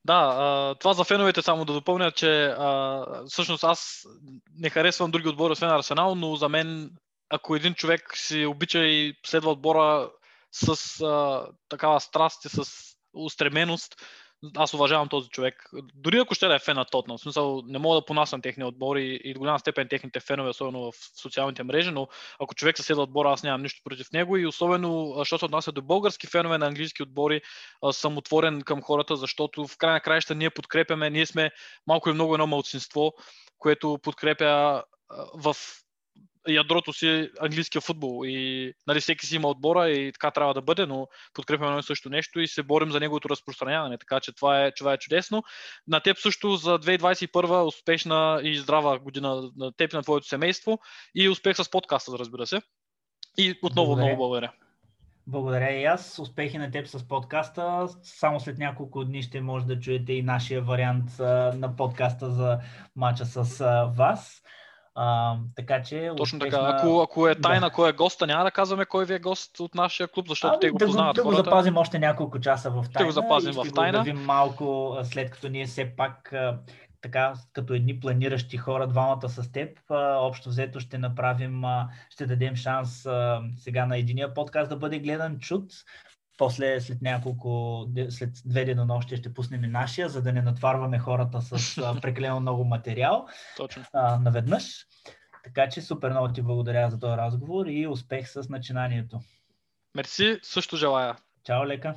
Speaker 3: да, а, това за феновете само да допълня, че а, всъщност аз не харесвам други отбори, освен Арсенал, но за мен, ако един човек си обича и следва отбора с а, такава страст и с устременост, аз уважавам този човек. Дори ако ще да е фен на Тотнам, в смисъл не мога да понасям техния отбори и до голяма степен техните фенове, особено в социалните мрежи, но ако човек се следва отбора, аз нямам нищо против него и особено, що се отнася до български фенове на английски отбори, съм отворен към хората, защото в край на краища ние подкрепяме, ние сме малко и много едно малцинство, което подкрепя в ядрото си английския футбол и нали, всеки си има отбора и така трябва да бъде, но подкрепяме едно и също нещо и се борим за неговото разпространяване, така че това е, това е чудесно. На теб също за 2021 успешна и здрава година на теб на твоето семейство и успех с подкаста, разбира се. И отново
Speaker 4: Благодаря.
Speaker 3: много благодаря.
Speaker 4: Благодаря и аз. Успехи на теб с подкаста. Само след няколко дни ще може да чуете и нашия вариант на подкаста за мача с вас. А, така че.
Speaker 3: Точно
Speaker 4: успешна-
Speaker 3: така. Ако, ако е тайна
Speaker 4: Да.
Speaker 3: кой е госта, няма да казваме кой ви е гост от нашия клуб, защото
Speaker 4: Ами,
Speaker 3: те го
Speaker 4: да
Speaker 3: познават
Speaker 4: да го
Speaker 3: хората.
Speaker 4: запазим още няколко часа в тайна.
Speaker 3: го запазим
Speaker 4: ще
Speaker 3: в тайна.
Speaker 4: го обявим малко а, след като ние все пак а, така, като едни планиращи хора, двамата с теб, а, общо взето ще направим, а, ще дадем шанс а, сега на единия подкаст да бъде гледан, чут. После, след няколко, след две денонощия ще пуснем и нашия, за да не натварваме хората с прекалено много материал
Speaker 3: Точно.
Speaker 4: а, наведнъж. Така че супер много ти благодаря за този разговор и успех с начинанието.
Speaker 3: Мерси, също желая.
Speaker 4: Чао, лека!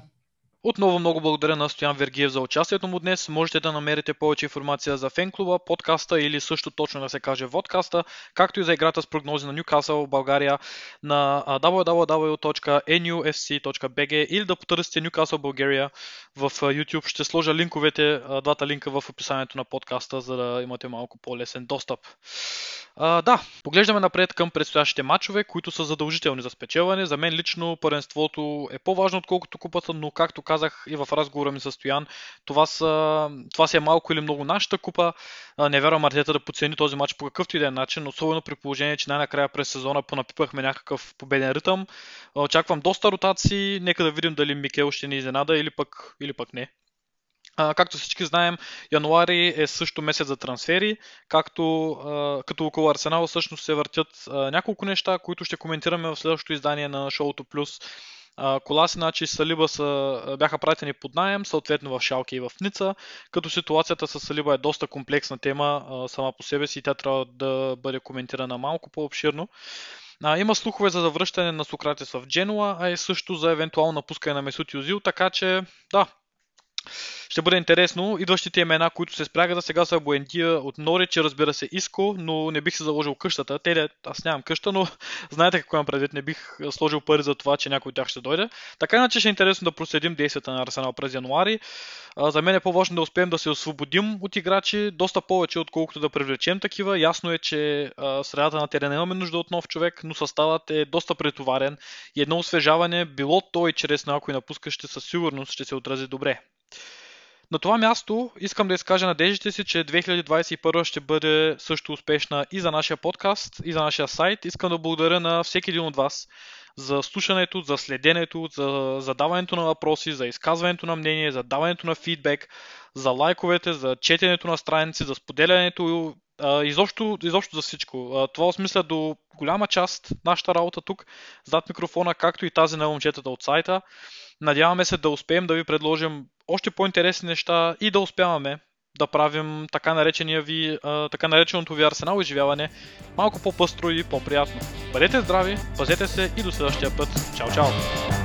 Speaker 3: Отново много благодаря на Стоян Вергиев за участието му днес. Можете да намерите повече информация за фенклуба, подкаста или също точно да се каже водкаста, както и за играта с прогнози на Ньюкасъл в България на www.nufc.bg или да потърсите Newcastle България в YouTube. Ще сложа линковете, двата линка в описанието на подкаста, за да имате малко по-лесен достъп. А, да, поглеждаме напред към предстоящите матчове, които са задължителни за спечелване. За мен лично първенството е по-важно, отколкото купата, но както казах и в разговора ми с Стоян, това, са, това си е малко или много нашата купа. Не вярвам Артета да подцени този матч по какъвто и да е начин, особено при положение, че най-накрая през сезона понапипахме някакъв победен ритъм. Очаквам доста ротации, нека да видим дали Микел ще ни изненада или пък, или пък не. Както всички знаем, януари е също месец за трансфери, както като около Арсенал всъщност се въртят няколко неща, които ще коментираме в следващото издание на Шоуто Плюс. Коласинач и Салиба са, бяха пратени под найем, съответно в Шалке и в Ница, като ситуацията с Салиба е доста комплексна тема сама по себе си и тя трябва да бъде коментирана малко по-обширно. А, има слухове за завръщане на Сократес в Дженуа, а и също за евентуално напускане на Месут Юзил, така че да, ще бъде интересно. Идващите имена, които се спрягат за сега са Буендия от Норич и разбира се Иско, но не бих се заложил къщата. Те, аз нямам къща, но знаете какво имам предвид. Не бих сложил пари за това, че някой от тях ще дойде. Така иначе ще е интересно да проследим действията на Арсенал през януари. За мен е по-важно да успеем да се освободим от играчи доста повече, отколкото да привлечем такива. Ясно е, че средата на терена имаме нужда от нов човек, но съставът е доста претоварен и едно освежаване, било то и чрез някой напускащи, със сигурност ще се отрази добре. На това място искам да изкажа надеждите си, че 2021 ще бъде също успешна и за нашия подкаст, и за нашия сайт. Искам да благодаря на всеки един от вас за слушането, за следенето, за задаването на въпроси, за изказването на мнение, за даването на фидбек, за лайковете, за четенето на страници, за споделянето, изобщо, изобщо за всичко. Това осмисля до голяма част нашата работа тук, зад микрофона, както и тази на момчетата от сайта. Надяваме се да успеем да ви предложим още по-интересни неща и да успяваме да правим така, наречения ви, така нареченото ви арсенал изживяване малко по-пъстро и по-приятно. Бъдете здрави, пазете се и до следващия път. Чао, чао!